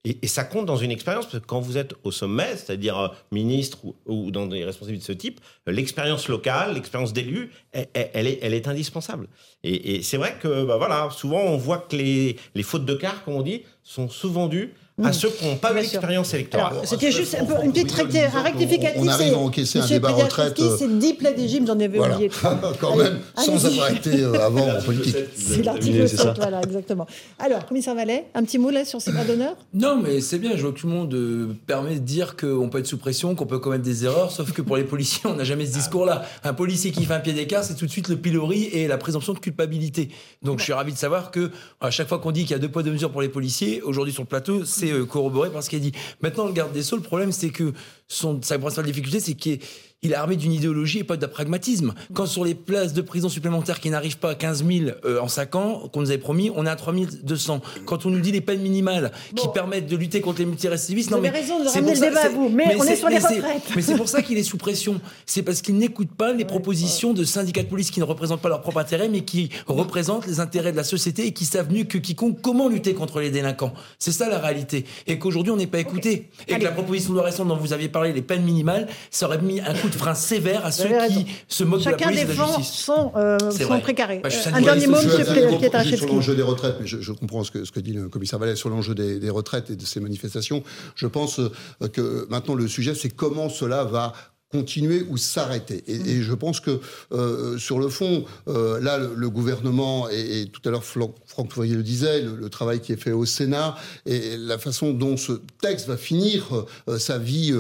Et, ça compte dans une expérience, parce que quand vous êtes au sommet, c'est-à-dire euh, ministre ou, dans des responsabilités de ce type, l'expérience locale, l'expérience d'élu, elle, est, indispensable. Et, c'est vrai que, bah voilà, souvent on voit que les, fautes de quart, comme on dit, sont souvent dues à ceux qui n'ont pas eu l'expérience électorale. C'était juste un peu, une petite un rectificatif. On, arrive à encaisser un débat retraite. C'est 10 plaies j'en avais oublié. (laughs) Quand même, sans avoir été euh, avant en politique. C'est l'article 7, voilà, exactement. Alors, commissaire Vallet, un petit mot là sur ces bras d'honneur? Non, mais c'est bien, je vois que tout le monde euh, permet de dire qu'on peut être sous pression, qu'on peut commettre des erreurs, sauf que pour les policiers, (laughs) on n'a jamais ce discours-là. Un policier qui fait un pied d'écart, c'est tout de suite le pilori et la présomption de culpabilité. Donc, je suis ravi de savoir que à chaque fois qu'on dit qu'il y a deux poids, deux mesures pour les policiers, aujourd'hui sur le plateau, c'est euh, corroboré par ce qu'il a dit. Maintenant, le garde des Sceaux, le problème, c'est que son, sa principale difficulté, c'est qu'il il est armé d'une idéologie et pas d'un pragmatisme. Quand sur les places de prison supplémentaires qui n'arrivent pas à 15 000 euh, en 5 ans, qu'on nous avait promis, on est à 3 200. Quand on nous dit les peines minimales qui permettent de lutter contre les multirécidivistes, non mais raison de ramener le débat à vous, mais, on est, sur les retraites. Mais c'est pour ça qu'il est sous pression. C'est parce qu'il n'écoute pas les propositions de syndicats de police qui ne représentent pas leur propre intérêt, mais qui représentent les intérêts de la société et qui savent mieux que quiconque comment lutter contre les délinquants. C'est ça la réalité. Et qu'aujourd'hui on n'est pas écouté. Et que la proposition de loi récente dont vous aviez parlé, les peines minimales, ça aurait mis un coup de frein sévère à ceux qui se moquent de la police et de la justice. Son, euh, son précaré. Bah, un dernier mot, M. Sur l'enjeu des retraites, mais je, comprends ce que, ce que, dit le commissaire Vallet sur l'enjeu des, des retraites et de ces manifestations. Je pense euh, que maintenant le sujet, c'est comment cela va continuer ou s'arrêter. Et, je pense que euh, sur le fond, euh, là, le, gouvernement, et, tout à l'heure Franck Fourier le disait, le, travail qui est fait au Sénat, et la façon dont ce texte va finir euh, sa vie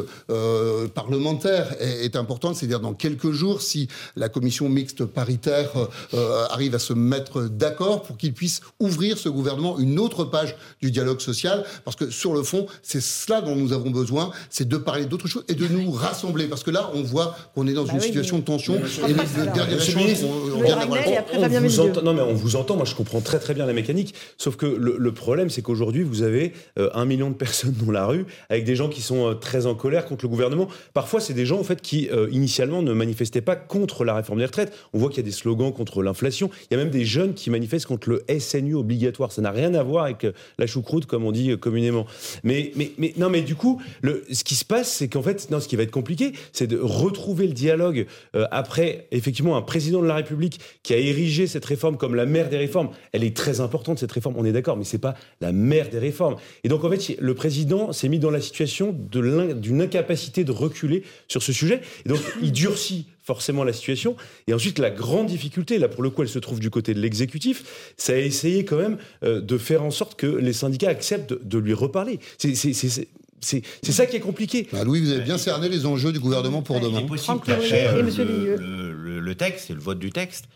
parlementaire est, est importante. C'est-à-dire dans quelques jours, si la commission mixte paritaire arrive à se mettre d'accord pour qu'il puisse ouvrir ce gouvernement une autre page du dialogue social, parce que sur le fond, c'est cela dont nous avons besoin, c'est de parler d'autre chose et de nous rassembler. Parce que là, on voit qu'on est dans bah une situation de tension. Et les dernières on, vous entend, non, mais on vous entend. Moi, je comprends très très bien la mécanique. Sauf que le, problème, c'est qu'aujourd'hui, vous avez euh, un million de personnes dans la rue avec des gens qui sont euh, très en colère contre le gouvernement. Parfois, c'est des gens en fait qui euh, initialement ne manifestaient pas contre la réforme des retraites. On voit qu'il y a des slogans contre l'inflation. Il y a même des jeunes qui manifestent contre le SNU obligatoire. Ça n'a rien à voir avec la choucroute, comme on dit communément. Mais, mais, mais non, mais du coup, le, ce qui se passe, c'est qu'en fait, non, ce qui va être compliqué, c'est de retrouver le dialogue euh, après, effectivement, un président de la République qui a érigé cette réforme comme la mère des réformes. Elle est très importante, cette réforme, on est d'accord, mais c'est pas la mère des réformes. Et donc, en fait, le président s'est mis dans la situation d'une incapacité de reculer sur ce sujet. Et donc, il durcit forcément la situation. Et ensuite, la grande difficulté, là pour le coup, elle se trouve du côté de l'exécutif, a essayé quand même euh, de faire en sorte que les syndicats acceptent de, lui reparler. C'est c'est ça qui est compliqué. Bah, Louis, vous avez bien cerné les enjeux du gouvernement pour demain. Il est possible le, le, texte et le vote du texte,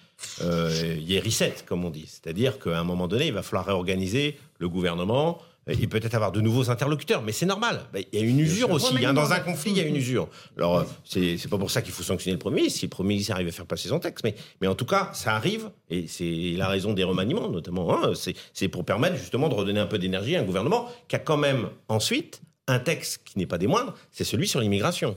euh, il y a reset, comme on dit. C'est-à-dire qu'à un moment donné, il va falloir réorganiser le gouvernement, et peut-être avoir de nouveaux interlocuteurs, mais c'est normal. Bah, il y a une usure aussi. Hein. Dans un conflit, il y a une usure. Alors, c'est pas pour ça qu'il faut sanctionner le Premier ministre, si le Premier ministre arrive à faire passer son texte. Mais, mais en tout cas, ça arrive, et c'est la raison des remaniements, notamment. Hein, c'est pour permettre justement de redonner un peu d'énergie à un gouvernement qui a quand même ensuite un texte qui n'est pas des moindres, c'est celui sur l'immigration,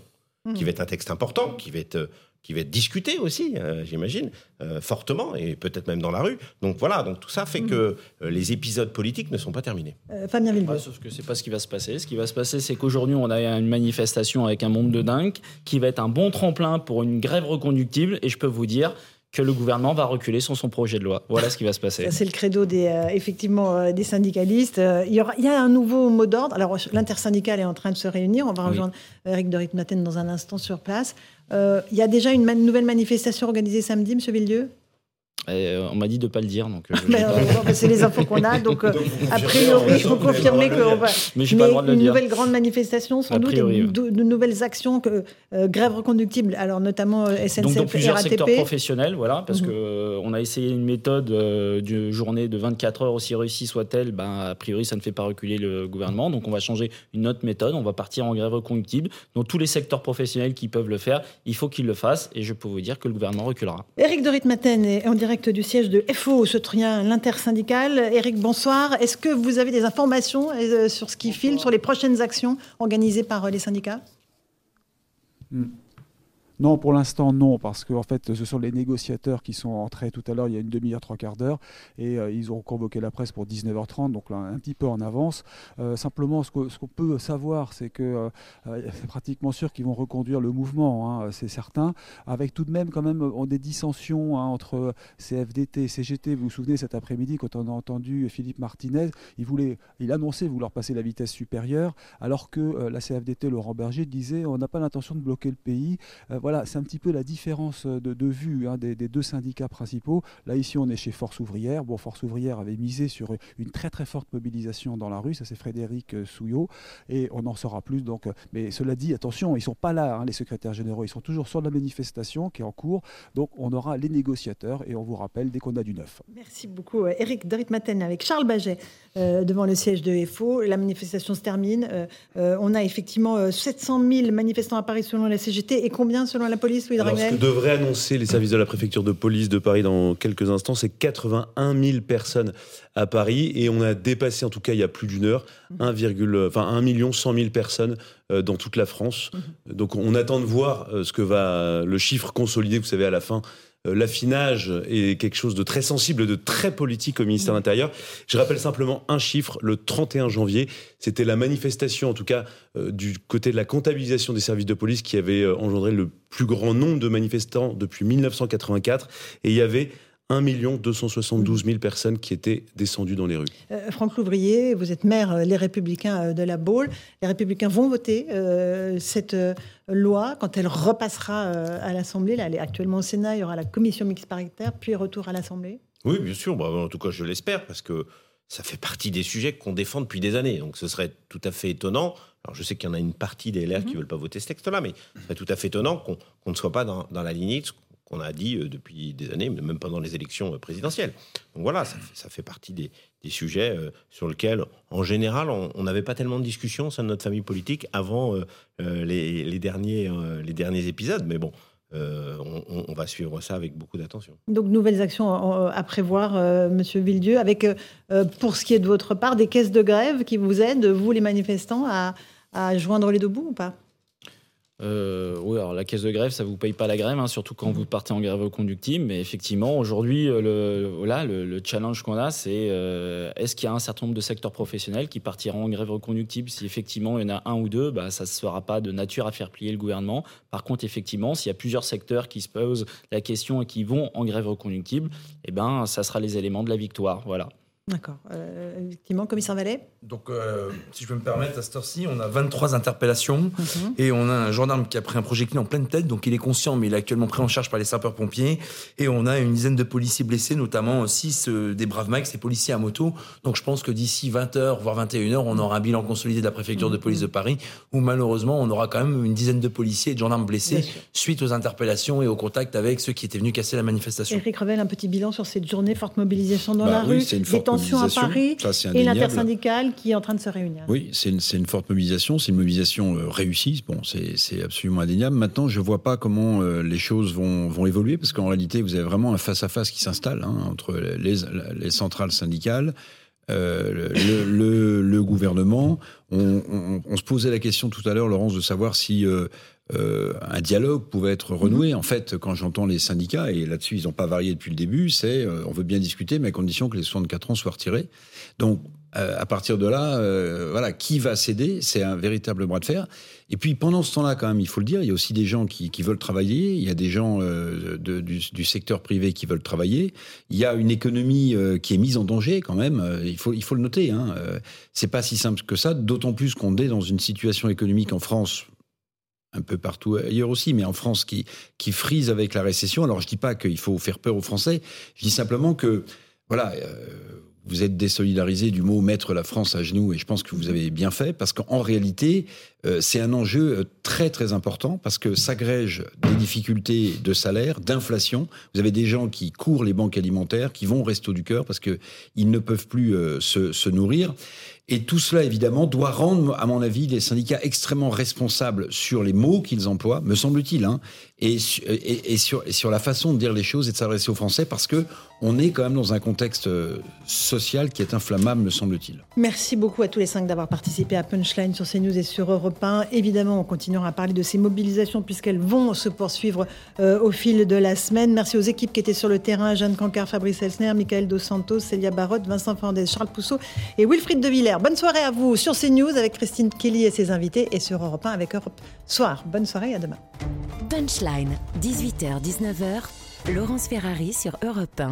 qui hmm. va être un texte important, qui va être euh, qui va être discuté aussi, euh, j'imagine, euh, fortement et peut-être même dans la rue. Donc voilà, donc tout ça fait hmm. que les épisodes politiques ne sont pas terminés. Fabien Villebois. sauf que c'est pas ce qui va se passer. Ce qui va se passer, c'est qu'aujourd'hui, on a une manifestation avec un monde de dingue qui va être un bon tremplin pour une grève reconductible. Et je peux vous dire que le gouvernement va reculer sur son projet de loi. Voilà ce qui va se passer. C'est le credo des, euh, effectivement, euh, des syndicalistes. Euh, il, y aura, il y a un nouveau mot d'ordre. Alors, l'intersyndical est en train de se réunir. On va rejoindre Eric de dans un instant sur place. il y a déjà une nouvelle manifestation organisée samedi, M. Villieu euh, on m'a dit de ne pas le dire, donc. Euh, c'est les infos qu'on a, donc, (laughs) euh, a priori, il faut confirmer qu'on va. Mais j'ai pas le droit de le une nouvelle grande manifestation, sans doute, de, nouvelles actions, que, grève reconductible, alors notamment SNCF, donc, dans plusieurs RATP. secteurs professionnels, voilà, parce qu'on mhm. que on a essayé une méthode de journée de 24 heures aussi réussie soit-elle, ben a priori ça ne fait pas reculer le gouvernement, donc on va changer une autre méthode, on va partir en grève reconductible. Donc tous les secteurs professionnels qui peuvent le faire, il faut qu'ils le fassent, et je peux vous dire que le gouvernement reculera. Éric de Ritmaten en direct du siège de FO, ce trien l'intersyndical. Éric, bonsoir. Est-ce que vous avez des informations euh, sur ce qui file, sur les prochaines actions organisées par euh, les syndicats? Hmm. Non, pour l'instant, non, parce que en fait, ce sont les négociateurs qui sont entrés tout à l'heure, il y a une demi-heure, trois quarts d'heure, et euh, ils ont convoqué la presse pour 19h30, donc un petit peu en avance. Euh, simplement, ce qu'on peut savoir, c'est que euh, c'est pratiquement sûr qu'ils vont reconduire le mouvement, hein, c'est certain, avec tout de même quand même des dissensions hein, entre CFDT et CGT. Vous vous souvenez cet après-midi, quand on a entendu Philippe Martinez, il, voulait, il annonçait vouloir passer la vitesse supérieure, alors que la CFDT, Laurent Berger, disait on n'a pas l'intention de bloquer le pays. Voilà, c'est un petit peu la différence de, vue hein, des, deux syndicats principaux. Là, ici, on est chez Force ouvrière. Bon, Force ouvrière avait misé sur une très très forte mobilisation dans la rue. Ça, c'est Frédéric euh, Souillot. Et on en saura plus. Donc, euh, mais cela dit, attention, ils ne sont pas là, hein, les secrétaires généraux. Ils sont toujours sur la manifestation qui est en cours. Donc, on aura les négociateurs et on vous rappelle dès qu'on a du neuf. Merci beaucoup, Eric Dorit-Maten avec Charles Baget euh, devant le siège de FO. La manifestation se termine. on a effectivement 700 000 manifestants à Paris selon la CGT et combien selon selon la police, Louis Alors, Ce que devraient annoncer les services de la préfecture de police de Paris dans quelques instants, c'est 81 000 personnes à Paris et on a dépassé, en tout cas il y a plus d'une heure, 1, enfin, 1 million 100 000 personnes euh, dans toute la France. Mhm. Donc on attend de voir euh, ce que va le chiffre consolidé, vous savez, à la fin l'affinage est quelque chose de très sensible, de très politique au ministère de l'Intérieur. Je rappelle simplement un chiffre, le 31 janvier, c'était la manifestation, en tout cas euh, du côté de la comptabilisation des services de police, qui avait euh, engendré le plus grand nombre de manifestants depuis 1984. Et il y avait 1 272 000 personnes qui étaient descendues dans les rues. Euh, Franck Louvrier, vous êtes maire euh, Les Républicains euh, de la Baule. Les Républicains vont voter cette loi quand elle repassera à l'Assemblée. Là, elle est actuellement au Sénat. Il y aura la commission mixte paritaire, puis retour à l'Assemblée. Oui, bien sûr. Bah, en tout cas, je l'espère parce que ça fait partie des sujets qu'on défend depuis des années. Donc ce serait tout à fait étonnant. Alors je sais qu'il y en a une partie des LR qui ne mhm. veulent pas voter ce texte-là, mais ce serait tout à fait étonnant qu'on ne soit pas dans, dans la lignée on a dit euh, depuis des années, même pendant les élections euh, présidentielles. Donc voilà, ça fait, partie des, sujets euh, sur lesquels, en général, on n'avait pas tellement de discussions au sein de notre famille politique avant les, derniers, les derniers épisodes. Mais bon, on, va suivre ça avec beaucoup d'attention. Donc, nouvelles actions à prévoir, Monsieur Villedieu, avec, pour ce qui est de votre part, des caisses de grève qui vous aident, vous les manifestants, à, à joindre les deux bouts ou pas? Euh, oui, alors la caisse de grève, ça vous paye pas la grève, hein, surtout quand vous partez en grève reconductible. Mais effectivement, aujourd'hui, euh, le, voilà, le, challenge qu'on a, c'est euh, est-ce qu'il y a un certain nombre de secteurs professionnels qui partiront en grève reconductible Si effectivement il y en a un ou deux, bah, ça ne sera pas de nature à faire plier le gouvernement. Par contre, effectivement, s'il y a plusieurs secteurs qui se posent la question et qui vont en grève reconductible, eh ben, ça sera les éléments de la victoire. Voilà. D'accord. Euh, effectivement, commissaire Vallet Donc, euh, si je peux me permettre, à cette heure-ci, on a 23 interpellations mhm. et on a un gendarme qui a pris un projectile en pleine tête, donc il est conscient, mais il est actuellement pris en charge par les sapeurs-pompiers. Et on a une dizaine de policiers blessés, notamment 6 euh, des Braves Max, ces policiers à moto. Donc, je pense que d'ici 20h, voire 21h, on aura un bilan consolidé de la préfecture de police de Paris, où malheureusement, on aura quand même une dizaine de policiers et de gendarmes blessés suite aux interpellations et au contact avec ceux qui étaient venus casser la manifestation. Éric Revel, un petit bilan sur cette journée, forte mobilisation dans bah la rue, à Paris et l'intersyndicale qui est en train de se réunir. Oui, c'est une, une, forte mobilisation, c'est une mobilisation euh, réussie, bon, c'est absolument indéniable. Maintenant, je ne vois pas comment euh, les choses vont, vont évoluer, parce qu'en réalité, vous avez vraiment un face-à-face qui s'installe hein, entre les, les, centrales syndicales, euh, le, le, gouvernement. On, on, on, se posait la question tout à l'heure, Laurence, de savoir si euh, un dialogue pouvait être renoué. Mhm. En fait, quand j'entends les syndicats, et là-dessus ils n'ont pas varié depuis le début, c'est euh, on veut bien discuter, mais à condition que les 64 ans soient retirés. Donc, euh, à partir de là, voilà, qui va céder C'est un véritable bras de fer. Et puis pendant ce temps-là, quand même, il faut le dire, il y a aussi des gens qui, veulent travailler. Il y a des gens du, secteur privé qui veulent travailler. Il y a une économie qui est mise en danger quand même. il faut il faut le noter. Hein. c'est pas si simple que ça. D'autant plus qu'on est dans une situation économique en France un peu partout ailleurs aussi, mais en France qui, frise avec la récession. Alors je dis pas qu'il faut faire peur aux Français, je dis simplement que, voilà, euh, vous êtes désolidarisé du mot mettre la France à genoux, et je pense que vous avez bien fait, parce qu'en réalité, euh, c'est un enjeu euh, très très important, parce que s'agrègent des difficultés de salaire, d'inflation. Vous avez des gens qui courent les banques alimentaires, qui vont au resto du cœur, parce qu'ils ne peuvent plus se, se nourrir. Et tout cela, évidemment, doit rendre, à mon avis, les syndicats extrêmement responsables sur les mots qu'ils emploient, me semble-t-il, hein, et, et, sur, et, sur, la façon de dire les choses et de s'adresser aux Français, parce que on est quand même dans un contexte euh, social qui est inflammable, me semble-t-il. Merci beaucoup à tous les cinq d'avoir participé à Punchline sur CNews et sur Europe 1. Évidemment, on continuera à parler de ces mobilisations puisqu'elles vont se poursuivre euh, au fil de la semaine. Merci aux équipes qui étaient sur le terrain, Jeanne Cancar, Fabrice Elsner, Michael Dos Santos, Célia Barotte, Vincent Fernandez, Charles Pousseau et Wilfried De Villers. Bonne soirée à vous sur CNews avec Christine Kelly et ses invités et sur Europe 1 avec Europe Soir. Bonne soirée et à demain. Punchline, 18h-19h, Laurence Ferrari sur Europe 1.